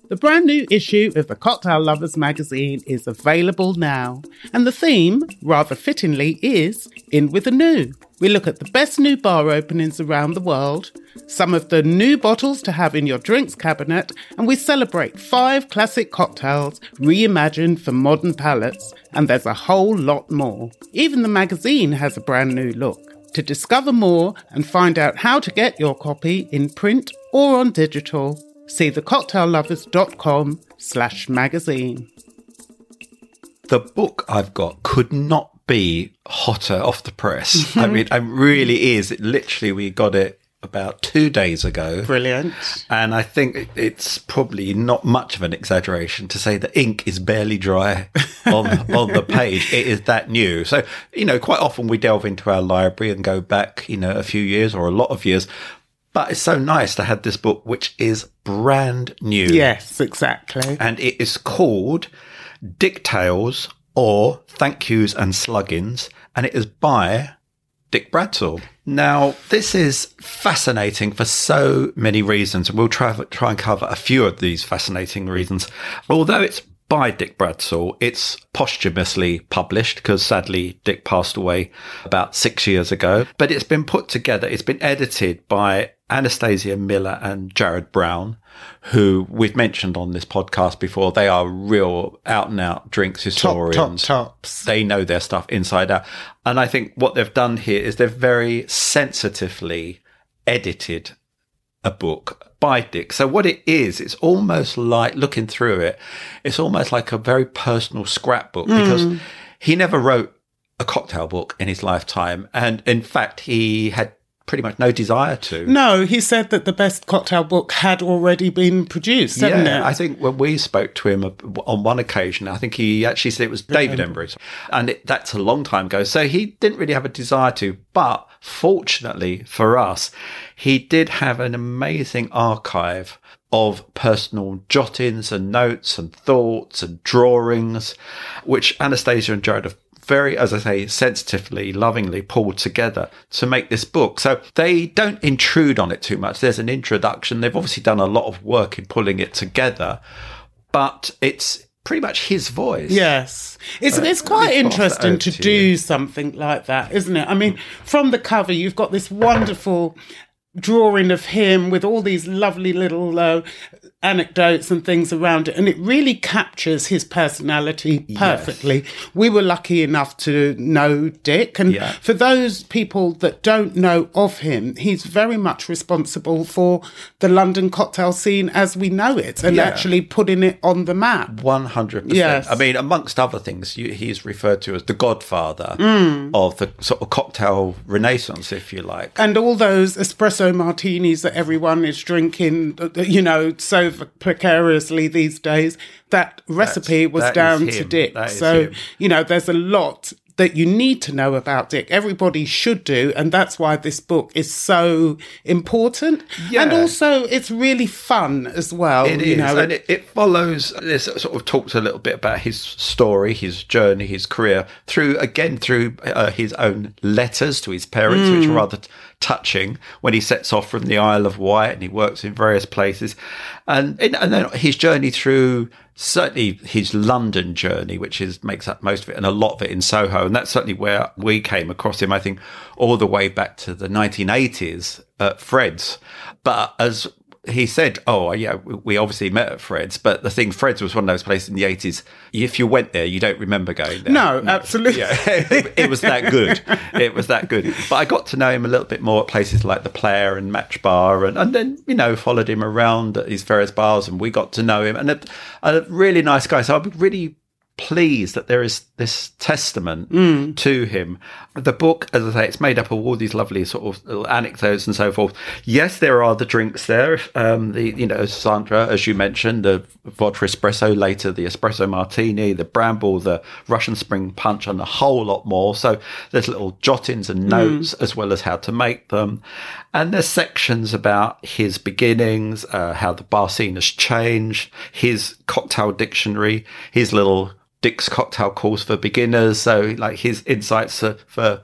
The brand new issue of the Cocktail Lovers magazine is available now, and the theme, rather fittingly, is In with the New. We look at the best new bar openings around the world, some of the new bottles to have in your drinks cabinet, and we celebrate five classic cocktails reimagined for modern palates, and there's a whole lot more. Even the magazine has a brand new look. To discover more and find out how to get your copy in print or on digital, see thecocktaillovers.com slash magazine. the book I've got could not be hotter off the press. I mean, it really is. It, literally, we got it about two days ago. Brilliant. And I think it's probably not much of an exaggeration to say the ink is barely dry on on the page. It is that new. So, you know, quite often we delve into our library and go back, you know, a few years or a lot of years. But it's so nice to have this book, which is brand new. Yes, exactly. And it is called Dick Tales or Thank Yous and Sluggings. And it is by Dick Bradsell. Now, this is fascinating for so many reasons, and we'll try, try and cover a few of these fascinating reasons. Although it's by Dick Bradsell, it's posthumously published because sadly Dick passed away about six years ago. But it's been put together, it's been edited by Anistatia Miller and Jared Brown, who we've mentioned on this podcast before. They are real out and out drinks historians. Top, top, tops. they know their stuff inside out. And I think what they've done here is they've very sensitively edited a book by Dick. So what it is, it's almost like looking through it, it's almost like a very personal scrapbook hmm. because he never wrote a cocktail book in his lifetime. And in fact, he had pretty much no desire to. No, he said that the best cocktail book had already been produced, yeah, it? I think when we spoke to him on one occasion, I think he actually said it was David Embury, and it, that's a long time ago. So he didn't really have a desire to, but fortunately for us, he did have an amazing archive of personal jottings and notes and thoughts and drawings, which Anistatia and Jared have very, as I say, sensitively, lovingly pulled together to make this book. So they don't intrude on it too much. There's an introduction. They've obviously done a lot of work in pulling it together, but it's pretty much his voice. Yes. It's, it's quite let me pass that interesting to to do you. something like that, isn't it? I mean, from the cover, you've got this wonderful drawing of him with all these lovely little uh, anecdotes and things around it, and it really captures his personality perfectly. We were lucky enough to know Dick, and Yeah. for those people that don't know of him, he's very much responsible for the London cocktail scene as we know it, and Yeah. actually putting it on the map. One hundred percent. Yes. I mean, amongst other things, he's referred to as the godfather Mm. of the sort of cocktail renaissance, if you like. and all those espresso martinis that everyone is drinking, you know, so precariously these days. That recipe was that down to. Dick. So him. you know, there's a lot that you need to know about Dick. Everybody should do, and that's why this book is so important. Yeah. And also, it's really fun as well. It you is, know, and it, it follows. This sort of talks a little bit about his story, his journey, his career through again through uh, his own letters to his parents, which Mm. are rather t- touching when he sets off from the Isle of Wight and he works in various places. And, and then his journey through certainly his London journey, which is makes up most of it and a lot of it in Soho. And that's certainly where we came across him, I think, all the way back to the 1980s at Fred's. But as he said, "Oh, yeah, we obviously met at Fred's, but the thing, Fred's was one of those places in the eighties. If you went there, you don't remember going there. No, absolutely. Yeah, it, it, was that good. It was that good. But I got to know him a little bit more at places like the Player and Match Bar, and, and then you know followed him around at his various bars, and we got to know him. And a, a really nice guy. So I'm really pleased that there is this testament mm. to him. The book, as I say, it's made up of all these lovely sort of anecdotes and so forth. Yes, there are the drinks there. Um, the you know Sandra, as you mentioned, the vodka espresso, later the espresso martini, the bramble, the Russian spring punch, and a whole lot more. So there's little jottings and notes mm. as well as how to make them. And there's sections about his beginnings, uh, how the bar scene has changed, his cocktail dictionary, his little Dick's cocktail course for beginners. So, like his insights for, for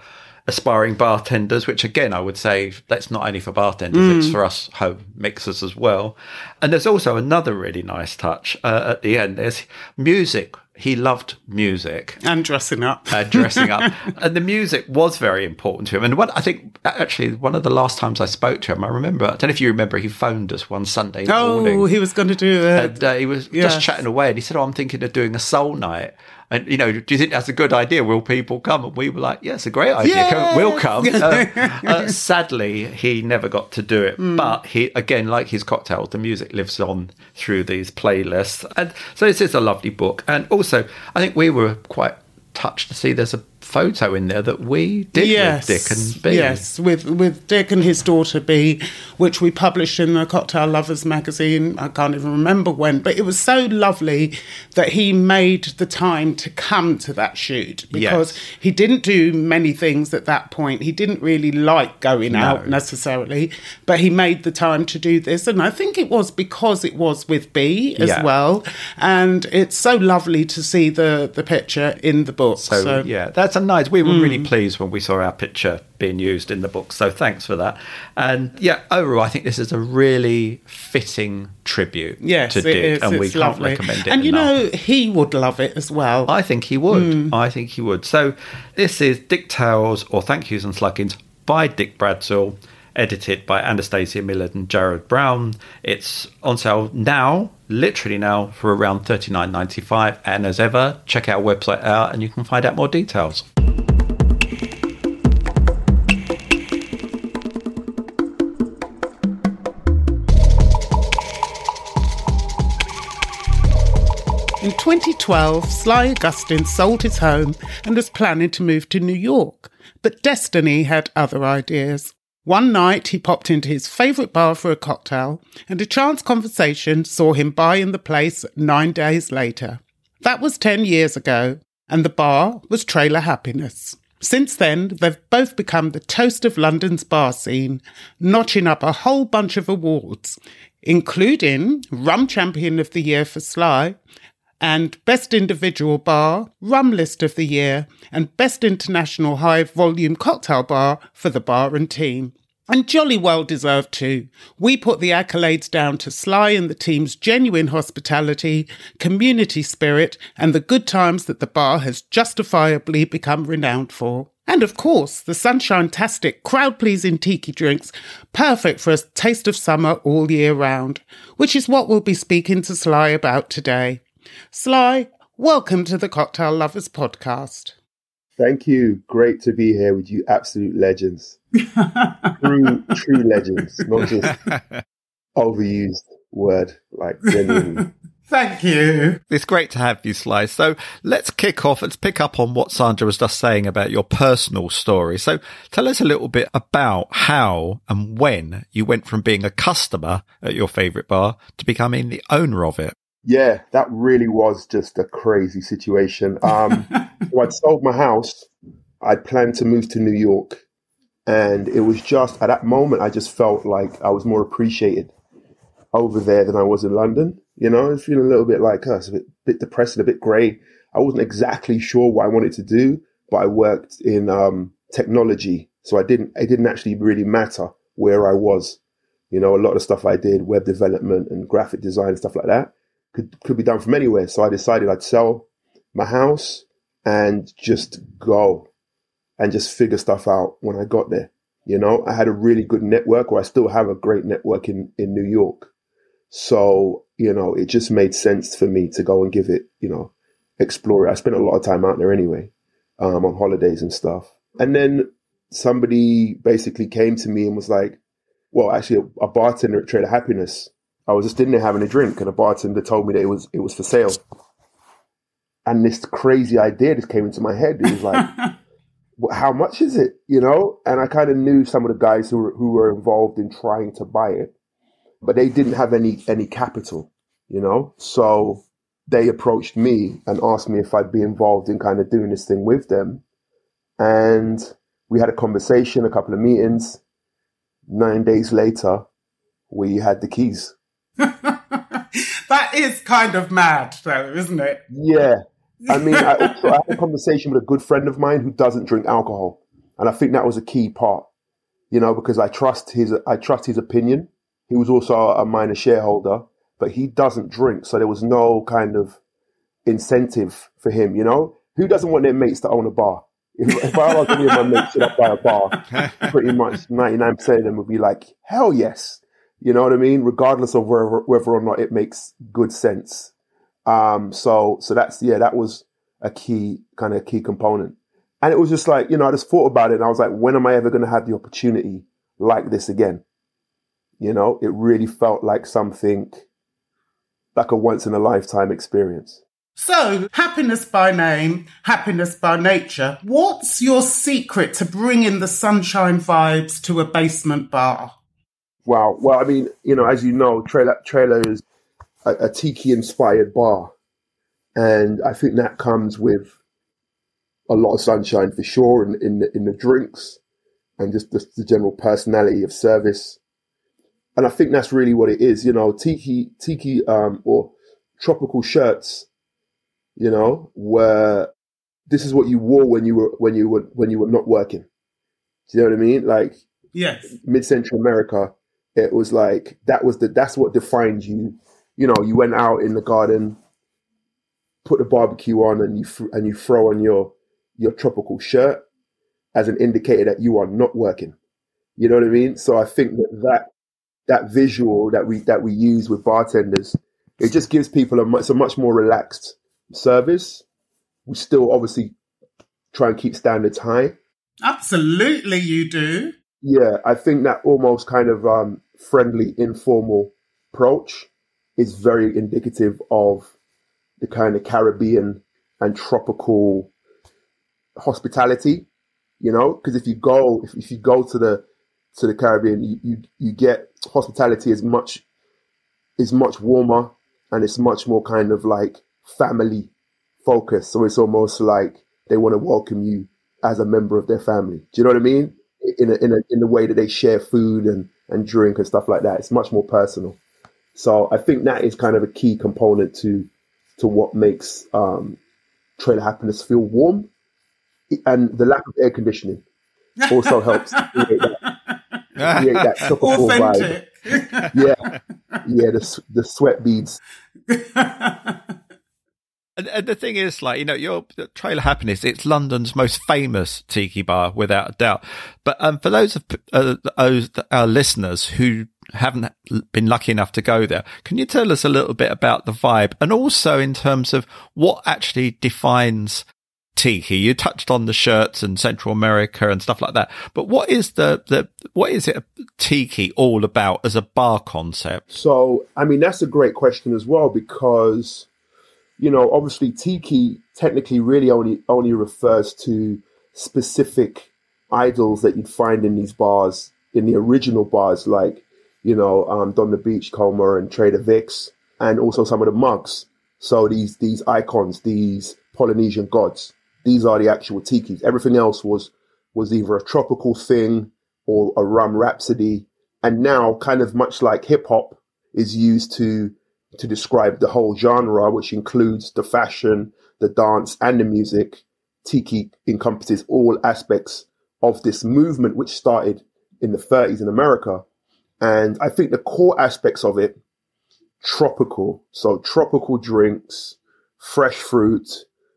aspiring bartenders, which again, I would say that's not only for bartenders, mm. it's for us home mixers as well. And there's also another really nice touch uh, at the end. There's music. He loved music and dressing up. uh, dressing up, and the music was very important to him. And what I think, actually, one of the last times I spoke to him, I remember. I don't know if you remember, he phoned us one Sunday oh, morning. Oh, he was going to do it. And uh, he was yes. just chatting away, and he said, "Oh, I'm thinking of doing a soul night." And you know, do you think that's a good idea? Will people come? And we were like, "Yeah, it's a great idea. Yes! We'll come." Uh, uh, sadly, he never got to do it. Mm. But he, again, like his cocktails, the music lives on through these playlists, and so this is a lovely book. And also, I think we were quite touched to see there's a photo in there that we did yes, with Dick and B. Yes, with with Dick and his daughter B, which we published in the Cocktail Lovers magazine. I can't even remember when, but it was so lovely that he made the time to come to that shoot because yes. he didn't do many things at that point. He didn't really like going no. out necessarily, but he made the time to do this, and I think it was because it was with B as yeah. well, and it's so lovely to see the the picture in the book. So, so yeah, that's a nice. We were mm. really pleased when we saw our picture being used in the book. So thanks for that. And yeah, overall, I think this is a really fitting tribute yes, to Dick, and we can't recommend it. And you enough. know, he would love it as well. I think he would. Mm. I think he would. So this is Dick Tales or Thank Yous and Sluggings by Dick Bradsell edited by Anistatia Millard and Jared Brown. It's on sale now, literally now, for around thirty nine ninety five. And as ever, check our website out and you can find out more details. In 2012, Sly Augustin sold his home and was planning to move to New York, but destiny had other ideas. One night, he popped into his favourite bar for a cocktail, and a chance conversation saw him buying the place nine days later. That was 10 years ago, and the bar was Trailer Happiness. Since then, they've both become the toast of London's bar scene, notching up a whole bunch of awards, including Rum Champion of the Year for Sly and Best Individual Bar, Rum List of the Year, and Best International High Volume Cocktail Bar for the bar and team. And jolly well deserved too. We put the accolades down to Sly and the team's genuine hospitality, community spirit, and the good times that the bar has justifiably become renowned for. And of course, the sunshine-tastic, crowd-pleasing tiki drinks, perfect for a taste of summer all year round, which is what we'll be speaking to Sly about today. Sly, welcome to the Cocktail Lovers podcast. Thank you. Great to be here with you, absolute legends. true, true legends, not just overused word, like genuinely. Thank you. It's great to have you, Sly. So let's kick off. Let's pick up on what Sandra was just saying about your personal story. So tell us a little bit about how and when you went from being a customer at your favorite bar to becoming the owner of it. Yeah, that really was just a crazy situation. Um, so I'd sold my house. I'd planned to move to New York. And it was just at that moment, I just felt like I was more appreciated over there than I was in London. You know, I was feeling a little bit like, us, a bit, bit depressed, a bit grey. I wasn't exactly sure what I wanted to do, but I worked in um, technology So I didn't, it didn't actually really matter where I was. You know, a lot of stuff I did, web development and graphic design and stuff like that, could, could be done from anywhere. So I decided I'd sell my house and just go and just figure stuff out when I got there. You know, I had a really good network, or I still have a great network in, in New York. So, you know, it just made sense for me to go and give it, you know, explore it. I spent a lot of time out there anyway, um, on holidays and stuff. And then somebody basically came to me and was like, well, actually, a, a bartender at Trailer Happiness. I was just in there having a drink, and a bartender told me that it was it was for sale. And this crazy idea just came into my head. It was like, how much is it? You know? And I kind of knew some of the guys who were, who were involved in trying to buy it, but they didn't have any any capital. You know, so they approached me and asked me if I'd be involved in kind of doing this thing with them. And we had a conversation, a couple of meetings. Nine days later, we had the keys. that is kind of mad, though, isn't it? Yeah. I mean, I also I had a conversation with a good friend of mine who doesn't drink alcohol. And I think that was a key part, you know, because I trust his, I trust his opinion. He was also a minor shareholder, but he doesn't drink. So there was no kind of incentive for him, you know? Who doesn't want their mates to own a bar? If, if I asked any of my mates to buy a bar, pretty much 99% of them would be like, hell yes. You know what I mean? Regardless of whether, whether or not it makes good sense. Um, so, so that's, yeah, that was a key, kind of key component. And it was just like, you know, I just thought about it and I was like, when am I ever going to have the opportunity like this again? You know, it really felt like something like a once in a lifetime experience. So, happiness by name, happiness by nature. What's your secret to bringing the sunshine vibes to a basement bar? Wow. Well, I mean, you know, as you know, Trailer, Trailer is a, a tiki inspired bar. And I think that comes with a lot of sunshine for sure in, in, the, in the drinks and just the, the general personality of service. And I think that's really what it is. You know, tiki, tiki, um, or tropical shirts you know, where this is what you wore when you were when you were when you were not working. Do you know what I mean? Like yes, mid Central America, it was like that was the that's what defined you. You know, you went out in the garden, put the barbecue on, and you and you throw on your your tropical shirt as an indicator that you are not working. You know what I mean? So I think that that that visual that we that we use with bartenders, it just gives people a much, a much more relaxed service. We still obviously try and keep standards high. Absolutely, you do. Yeah, I think that almost kind of um, friendly, informal approach is very indicative of the kind of Caribbean and tropical hospitality. You know, because if you go, if, if you go to the to the Caribbean, you, you you get hospitality is much is much warmer and it's much more kind of like family focus. So it's almost like they want to welcome you as a member of their family. Do you know what I mean? In a, in a, in the way that they share food and, and drink and stuff like that. It's much more personal. So I think that is kind of a key component to to what makes um, trailer happiness feel warm, and the lack of air conditioning also helps create that, create that tropical vibe. Yeah, yeah, the the sweat beads. And, and, the thing is, like, you know, your Trailer Happiness, it's London's most famous tiki bar, without a doubt. But um, for those of uh, those, our listeners who haven't been lucky enough to go there, can you tell us a little bit about the vibe and also in terms of what actually defines tiki? You touched on the shirts and Central America and stuff like that, but what is the, the what is it tiki all about as a bar concept? So, I mean, that's a great question as well because you know, obviously tiki technically really only only refers to specific idols that you'd find in these bars, in the original bars, like, you know, um, Don the Beachcomber and Trader Vic's, and also some of the mugs. So these these icons, these Polynesian gods, these are the actual tikis. Everything else was was either a tropical thing or a rum rhapsody. And now, kind of much like hip hop is used to to describe the whole genre, which includes the fashion, the dance, and the music. Tiki encompasses all aspects of this movement which started in the 30s in America. And I think the core aspects of it, tropical. So tropical drinks, fresh fruit,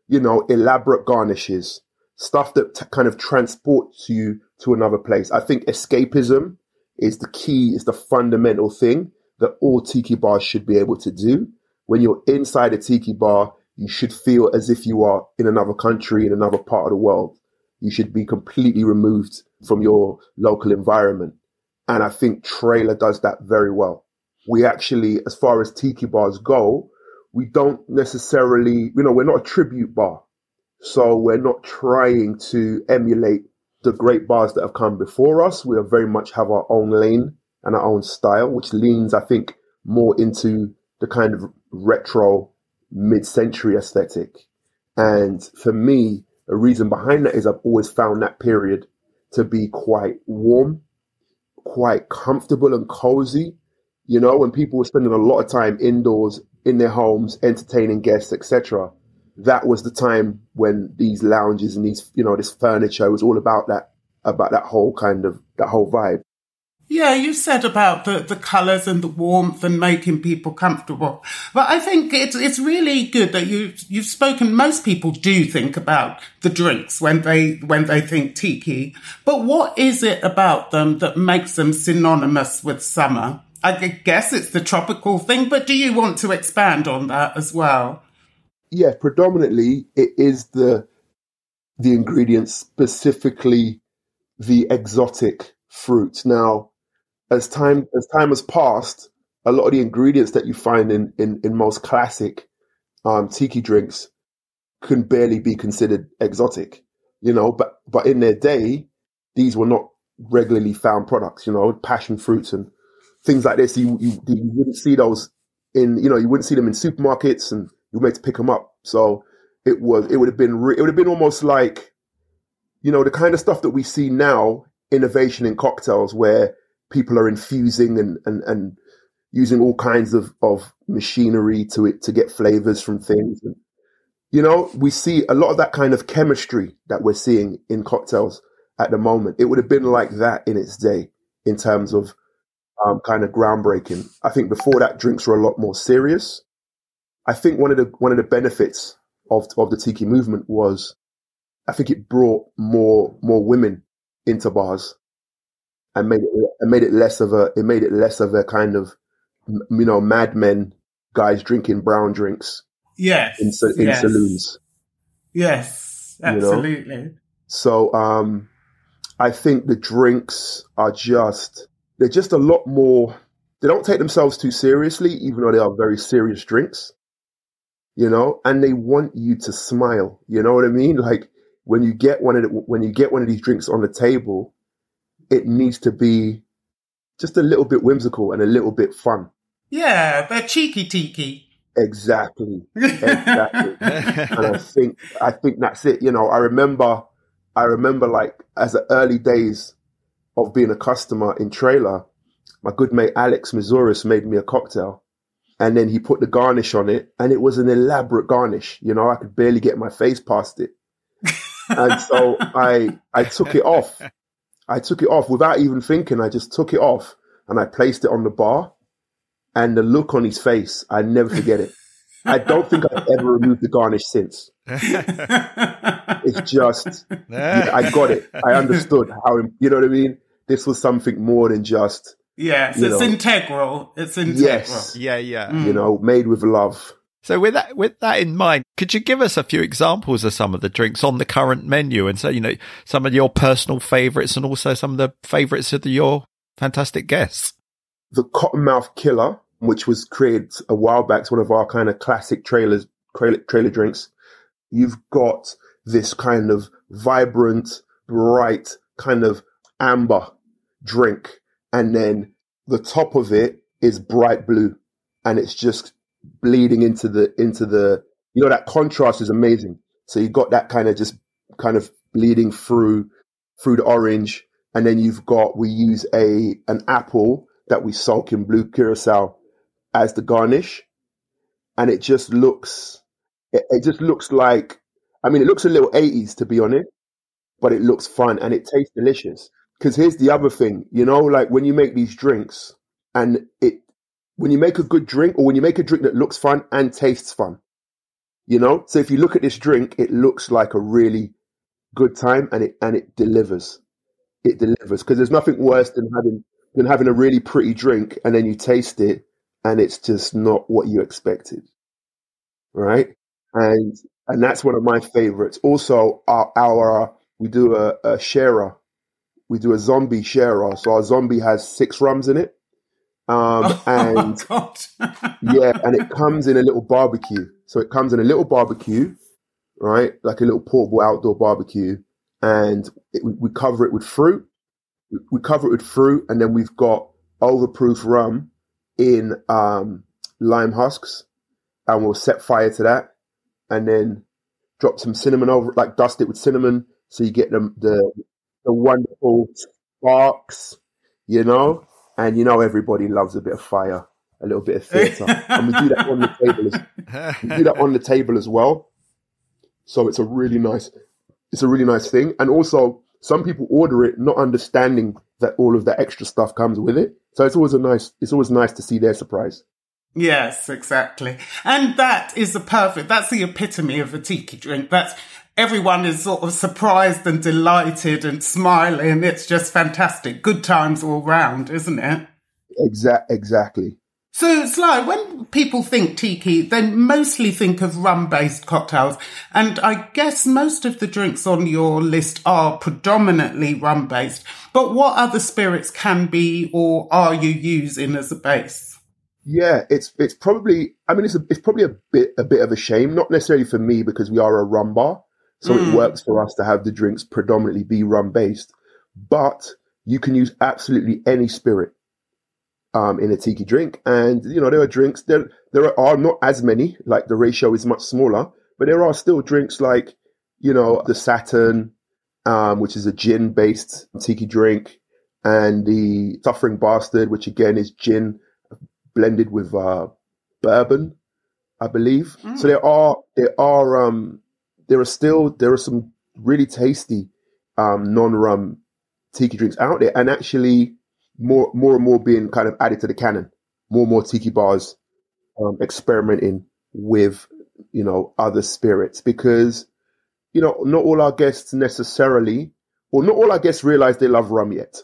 you know, elaborate garnishes, stuff that t- kind of transports you to another place. I think escapism is the key, is the fundamental thing that all tiki bars should be able to do. When you're inside a tiki bar, you should feel as if you are in another country, in another part of the world. You should be completely removed from your local environment. And I think Trailer does that very well. We actually, as far as tiki bars go, we don't necessarily, you know, we're not a tribute bar. So we're not trying to emulate the great bars that have come before us. We very much have our own lane and our own style, which leans, I think, more into the kind of retro mid-century aesthetic. And for me, the reason behind that is I've always found that period to be quite warm, quite comfortable and cozy. You know, when people were spending a lot of time indoors in their homes, entertaining guests, etc. That was the time when these lounges and these, you know, this furniture was all about that, about that whole kind of that whole vibe. Yeah, you said about the, the colours and the warmth and making people comfortable. But I think it's it's really good that you you've spoken most people do think about the drinks when they when they think tiki. But what is it about them that makes them synonymous with summer? I guess it's the tropical thing, but do you want to expand on that as well? Yeah, predominantly it is the the ingredients, specifically the exotic fruits. Now, as time as time has passed, a lot of the ingredients that you find in in, in most classic um, tiki drinks can barely be considered exotic, you know. But but in their day, these were not regularly found products, you know, passion fruits and things like this. You you, you wouldn't see those in you know you wouldn't see them in supermarkets, and you were to pick them up. So it was it would have been re- it would have been almost like you know the kind of stuff that we see now innovation in cocktails where people are infusing and, and, and using all kinds of, of machinery to it to get flavors from things. And, you know, we see a lot of that kind of chemistry that we're seeing in cocktails at the moment. It would have been like that in its day in terms of um, kind of groundbreaking. I think before that, drinks were a lot more serious. I think one of the one of the benefits of of the tiki movement was, I think it brought more more women into bars and made it and made it less of a it made it less of a kind of you know madmen guys drinking brown drinks. Yes, in, in yes. saloons. Yes, absolutely. You know? So um, I think the drinks are just they're just a lot more. They don't take themselves too seriously, even though they are very serious drinks. You know, and they want you to smile. You know what I mean? Like when you get one of the, when you get one of these drinks on the table, it needs to be just a little bit whimsical and a little bit fun. Yeah, they're cheeky tiki. Exactly. Exactly. and I think I think that's it. You know, I remember I remember like as the early days of being a customer in trailer, my good mate Alex Mizouris made me a cocktail. And then he put the garnish on it, and it was an elaborate garnish. You know, I could barely get my face past it. and so I I took it off I took it off without even thinking. I just took it off and I placed it on the bar. And the look on his face, I never forget it. I don't think I've ever removed the garnish since. it's just, yeah, I got it. I understood how, you know what I mean? This was something more than just. Yes, it's know, integral. It's integral. Yes. Yeah, yeah. Mm. You know, made with love. So with that with that in mind, could you give us a few examples of some of the drinks on the current menu and so you know some of your personal favorites and also some of the favorites of the, your fantastic guests? The Cottonmouth Killer, which was created a while back, it's one of our kind of classic trailers trailer, trailer drinks. You've got this kind of vibrant, bright, kind of amber drink, and then the top of it is bright blue, and it's just bleeding into the into the you know that contrast is amazing. So you got that kind of just kind of bleeding through through the orange, and then you've got we use a an apple that we soak in blue curacao as the garnish, and it just looks it, it just looks like I mean it looks a little eighties to be honest, but it looks fun and it tastes delicious. Because here's the other thing, you know, like when you make these drinks and it, when you make a good drink or when you make a drink that looks fun and tastes fun, you know. So if you look at this drink, it looks like a really good time and it and it delivers. It delivers because there's nothing worse than having than having a really pretty drink and then you taste it and it's just not what you expected, right? And and that's one of my favorites. Also, our, our we do a, a sharer. We do a zombie sharer. So our zombie has six rums in it. Um, Oh, and yeah, and it comes in a little barbecue. So it comes in a little barbecue, right? Like a little portable outdoor barbecue. And it, we, cover it with fruit. We, cover it with fruit, and then we've got overproof rum in um, lime husks, and we'll set fire to that, and then drop some cinnamon over, like dust it with cinnamon, so you get the the, the wonderful sparks, you know. And you know everybody loves a bit of fire, a little bit of theatre, and we do that on the table. As, we do that on the table as well. So it's a really nice, it's a really nice thing. And also, some people order it not understanding that all of the extra stuff comes with it. So it's always a nice, it's always nice to see their surprise. Yes, exactly. And that is the perfect, that's the epitome of a tiki drink. That's everyone is sort of surprised and delighted and smiling. It's just fantastic. Good times all round, isn't it? Exact, exactly. So, Sly, when people think tiki, they mostly think of rum based cocktails. And I guess most of the drinks on your list are predominantly rum based. But what other spirits can be or are you using as a base? Yeah, it's it's probably. I mean, it's a, it's probably a bit a bit of a shame, not necessarily for me because we are a rum bar, so Mm. it works for us to have the drinks predominantly be rum based. But you can use absolutely any spirit um, in a tiki drink, and you know there are drinks there. There are not as many, like the ratio is much smaller, but there are still drinks like you know the Saturn, um, which is a gin based tiki drink, and the Suffering Bastard, which again is gin blended with uh, bourbon, I believe. So there are there are um there are still there are some really tasty um non-rum tiki drinks out there, and actually more more and more being kind of added to the canon. More and more tiki bars um, experimenting with you know other spirits because you know not all our guests necessarily, or not all our guests realize they love rum yet.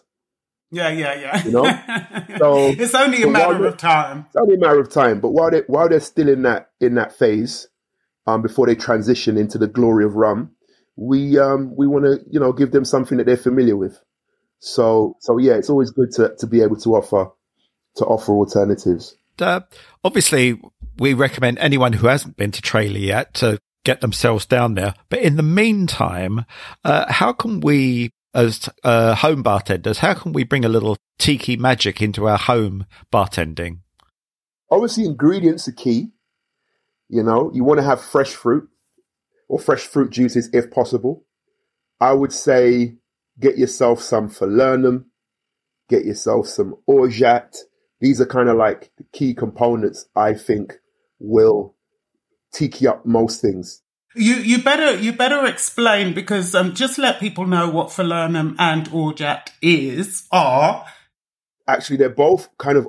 Yeah, yeah, yeah. You know? So- it's only a matter of time. It's only a matter of time. But while they while they're still in that in that phase, um, before they transition into the glory of rum, we um we want to you know give them something that they're familiar with. So so yeah, it's always good to to be able to offer to offer alternatives. uh, obviously, we recommend anyone who hasn't been to Trailer yet to get themselves down there. But in the meantime, uh, how can we, as uh, home bartenders, how can we bring a little tiki magic into our home bartending? Obviously, ingredients are key. You know, you want to have fresh fruit or fresh fruit juices if possible. I would say get yourself some falernum, get yourself some orgeat. These are kind of like the key components I think will tiki up most things. You you better you better explain because um just let people know what falernum and orgeat is are. Actually, they're both kind of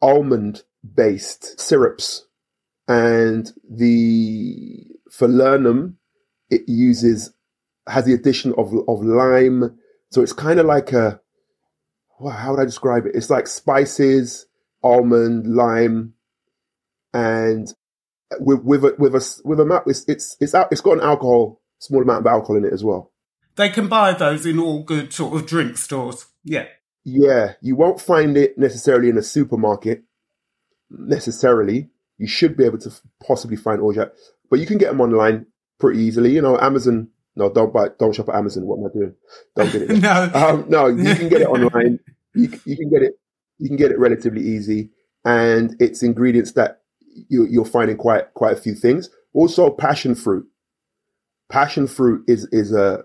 almond based syrups. And the falernum, it uses, has the addition of, of lime. So it's kind of like a, wow, how would I describe it? It's like spices, almond, lime, and with, with a, with a, with a map, it's, it's, it's, out, it's got an alcohol, small amount of alcohol in it as well. They can buy those in all good sort of drink stores. Yeah. Yeah, you won't find it necessarily in a supermarket. Necessarily, you should be able to possibly find orgeat, but you can get them online pretty easily. You know, Amazon. No, don't buy. Don't shop at Amazon. What am I doing? Don't get it. no. um, no, you can get it online. You, you can get it. You can get it relatively easy, and it's ingredients that you, you'll find in quite quite a few things. Also, passion fruit. Passion fruit is is a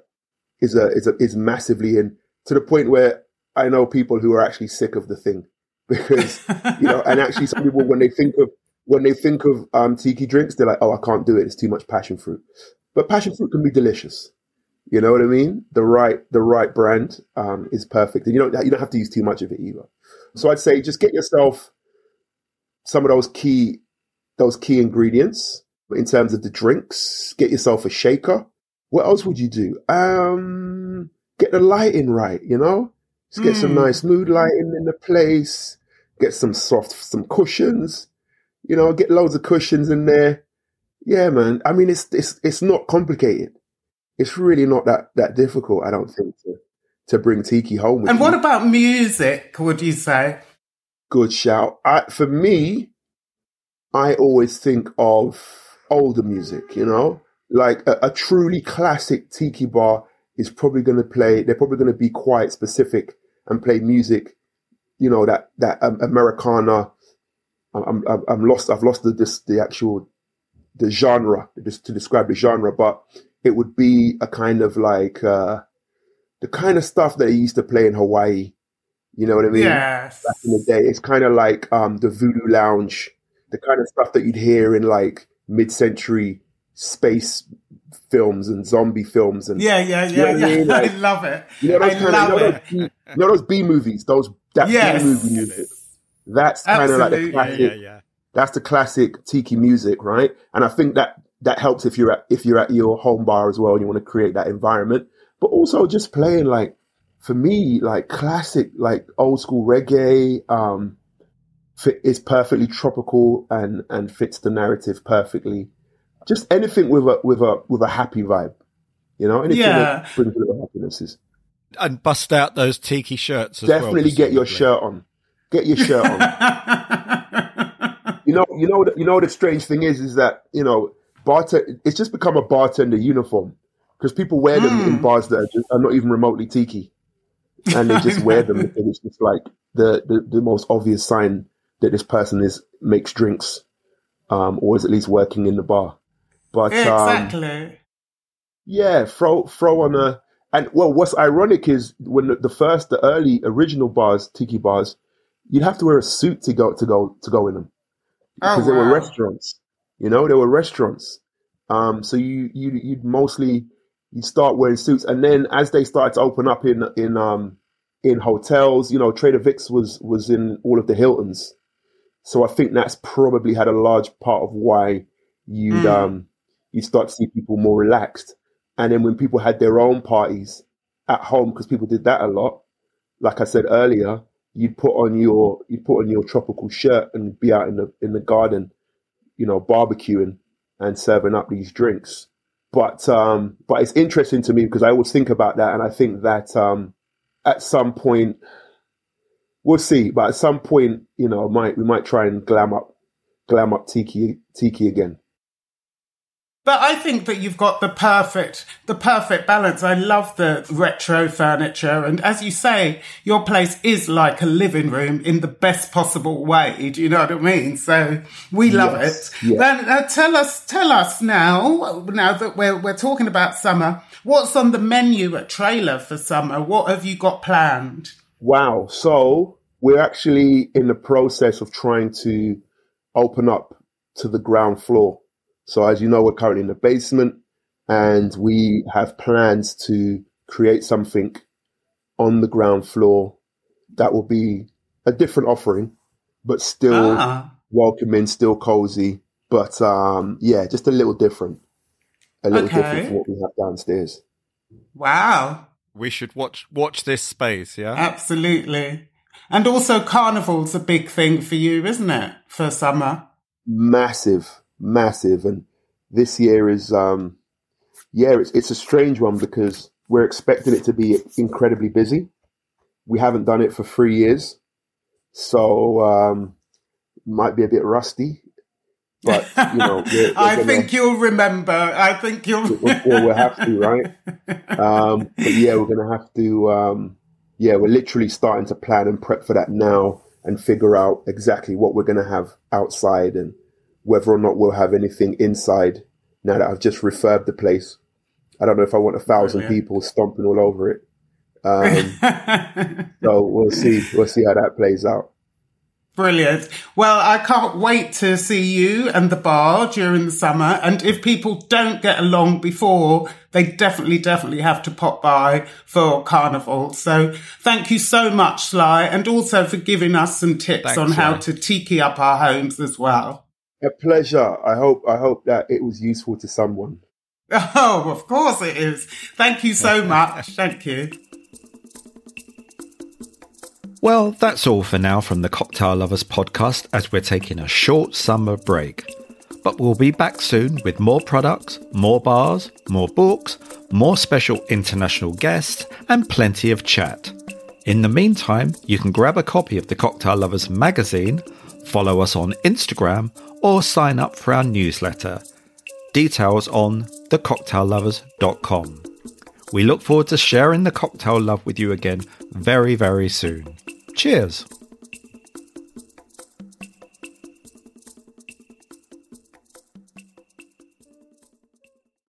is a is a is massively in to the point where I know people who are actually sick of the thing because you know, and actually some people when they think of when they think of um, tiki drinks, they're like, oh, I can't do it. It's too much passion fruit. But passion fruit can be delicious. You know what I mean? The right the right brand um, is perfect, and you don't you don't have to use too much of it either. So I'd say just get yourself some of those key those key ingredients in terms of the drinks. Get yourself a shaker. What else would you do? Um, get the lighting right. You know, just get mm. some hmm. nice mood lighting in the place. Get some soft some cushions. You know, get loads of cushions in there. Yeah, man. I mean, it's it's it's not complicated. It's really not that that difficult. I don't think to to bring tiki home. and you. what about music? Would you say? Good shout. I, for me, I always think of older music. You know, like a, a truly classic tiki bar is probably going to play. They're probably going to be quite specific and play music. You know that that um, Americana. I'm, I'm I'm lost. I've lost the this, the actual the genre just to describe the genre, but it would be a kind of like uh, the kind of stuff that he used to play in Hawaii. You know what I mean? Yes. Back in the day, it's kind of like um, the Voodoo Lounge, the kind of stuff that you'd hear in like mid-century space films and zombie films and yeah, yeah, yeah, you know yeah. I, mean? like, I, love it. You know those I kind of, you know those, B, you know those B movies, those that yes. B movie music. That's kind of like the classic. Yeah, yeah, yeah. That's the classic tiki music, right? And I think that that helps if you're at if you're at your home bar as well and you want to create that environment. But also just playing like for me, like classic, like old school reggae, um, fit, is perfectly tropical and and fits the narrative perfectly. Just anything with a with a with a happy vibe, you know, anything yeah. that brings a little happiness is. And bust out those tiki shirts. Definitely well, get your shirt on. Get your shirt on. you know, you know, you know. The strange thing is, is that you know, bartender. It's just become a bartender uniform because people wear them mm. in hmm. bars that are, just, are, not even remotely tiki, and they just wear them and it's just like the, the, the most obvious sign that this person is makes drinks, um, or is at least working in the bar. But um, exactly, um, yeah, throw throw on a and well, what's ironic is when the, the first, the early original bars, tiki bars, you'd have to wear a suit to go to go to go in them because oh, wow. there were restaurants. You know, there were restaurants. Um, so you you you'd mostly you start wearing suits, and then as they started to open up in in um in hotels, you know, Trader Vic's was was in all of the Hiltons. So I think that's probably had a large part of why you'd mm. um you start to see people more relaxed. And then when people had their own parties at home, because people did that a lot, like I said earlier, you'd put on your you'd put on your tropical shirt and be out in the in the garden, you know, barbecuing and serving up these drinks. But um, but it's interesting to me because I always think about that, and I think that um, at some point we'll see. But at some point, you know, might we might try and glam up glam up tiki tiki again. But I think that you've got the perfect, the perfect balance. I love the retro furniture. And as you say, your place is like a living room in the best possible way. Do you know what I mean? So we love yes, it. Yes. Then uh, tell us, tell us now, now that we're, we're talking about summer, what's on the menu at Trailer for summer? What have you got planned? Wow. So we're actually in the process of trying to open up to the ground floor so as you know, we're currently in the basement and we have plans to create something on the ground floor that will be a different offering, but still ah. welcoming, still cozy. But um, yeah, just a little different. A little okay. different from what we have downstairs. Wow. We should watch watch this space, yeah? Absolutely. And also carnival's a big thing for you, isn't it? For summer. Massive massive. And this year is, um, yeah, it's, it's a strange one because we're expecting it to be incredibly busy. We haven't done it for three years, so um, might be a bit rusty. But you know, we're, we're I gonna, think you'll remember. I think you'll. we'll, we'll have to, right? Um, but yeah, we're gonna have to. Um, yeah, we're literally starting to plan and prep for that now, and figure out exactly what we're gonna have outside and whether or not we'll have anything inside now that I've just refurbed the place. I don't know if I want a thousand Brilliant. people stomping all over it. Um, so we'll see. We'll see how that plays out. Brilliant. Well, I can't wait to see you and the bar during the summer. And if people don't get along before, they definitely, definitely have to pop by for carnival. So thank you so much, Sly, and also for giving us some tips Thanks, on how Sly. to tiki up our homes as well. A pleasure. I hope I hope that it was useful to someone. Oh, of course it is. Thank you so much. Thank you. Well, that's all for now from the Cocktail Lovers podcast as we're taking a short summer break. But we'll be back soon with more products, more bars, more books, more special international guests, and plenty of chat. In the meantime, you can grab a copy of the Cocktail Lovers magazine, follow us on Instagram, or sign up for our newsletter. Details on thecocktaillovers.com. We look forward to sharing the cocktail love with you again very, very soon. Cheers.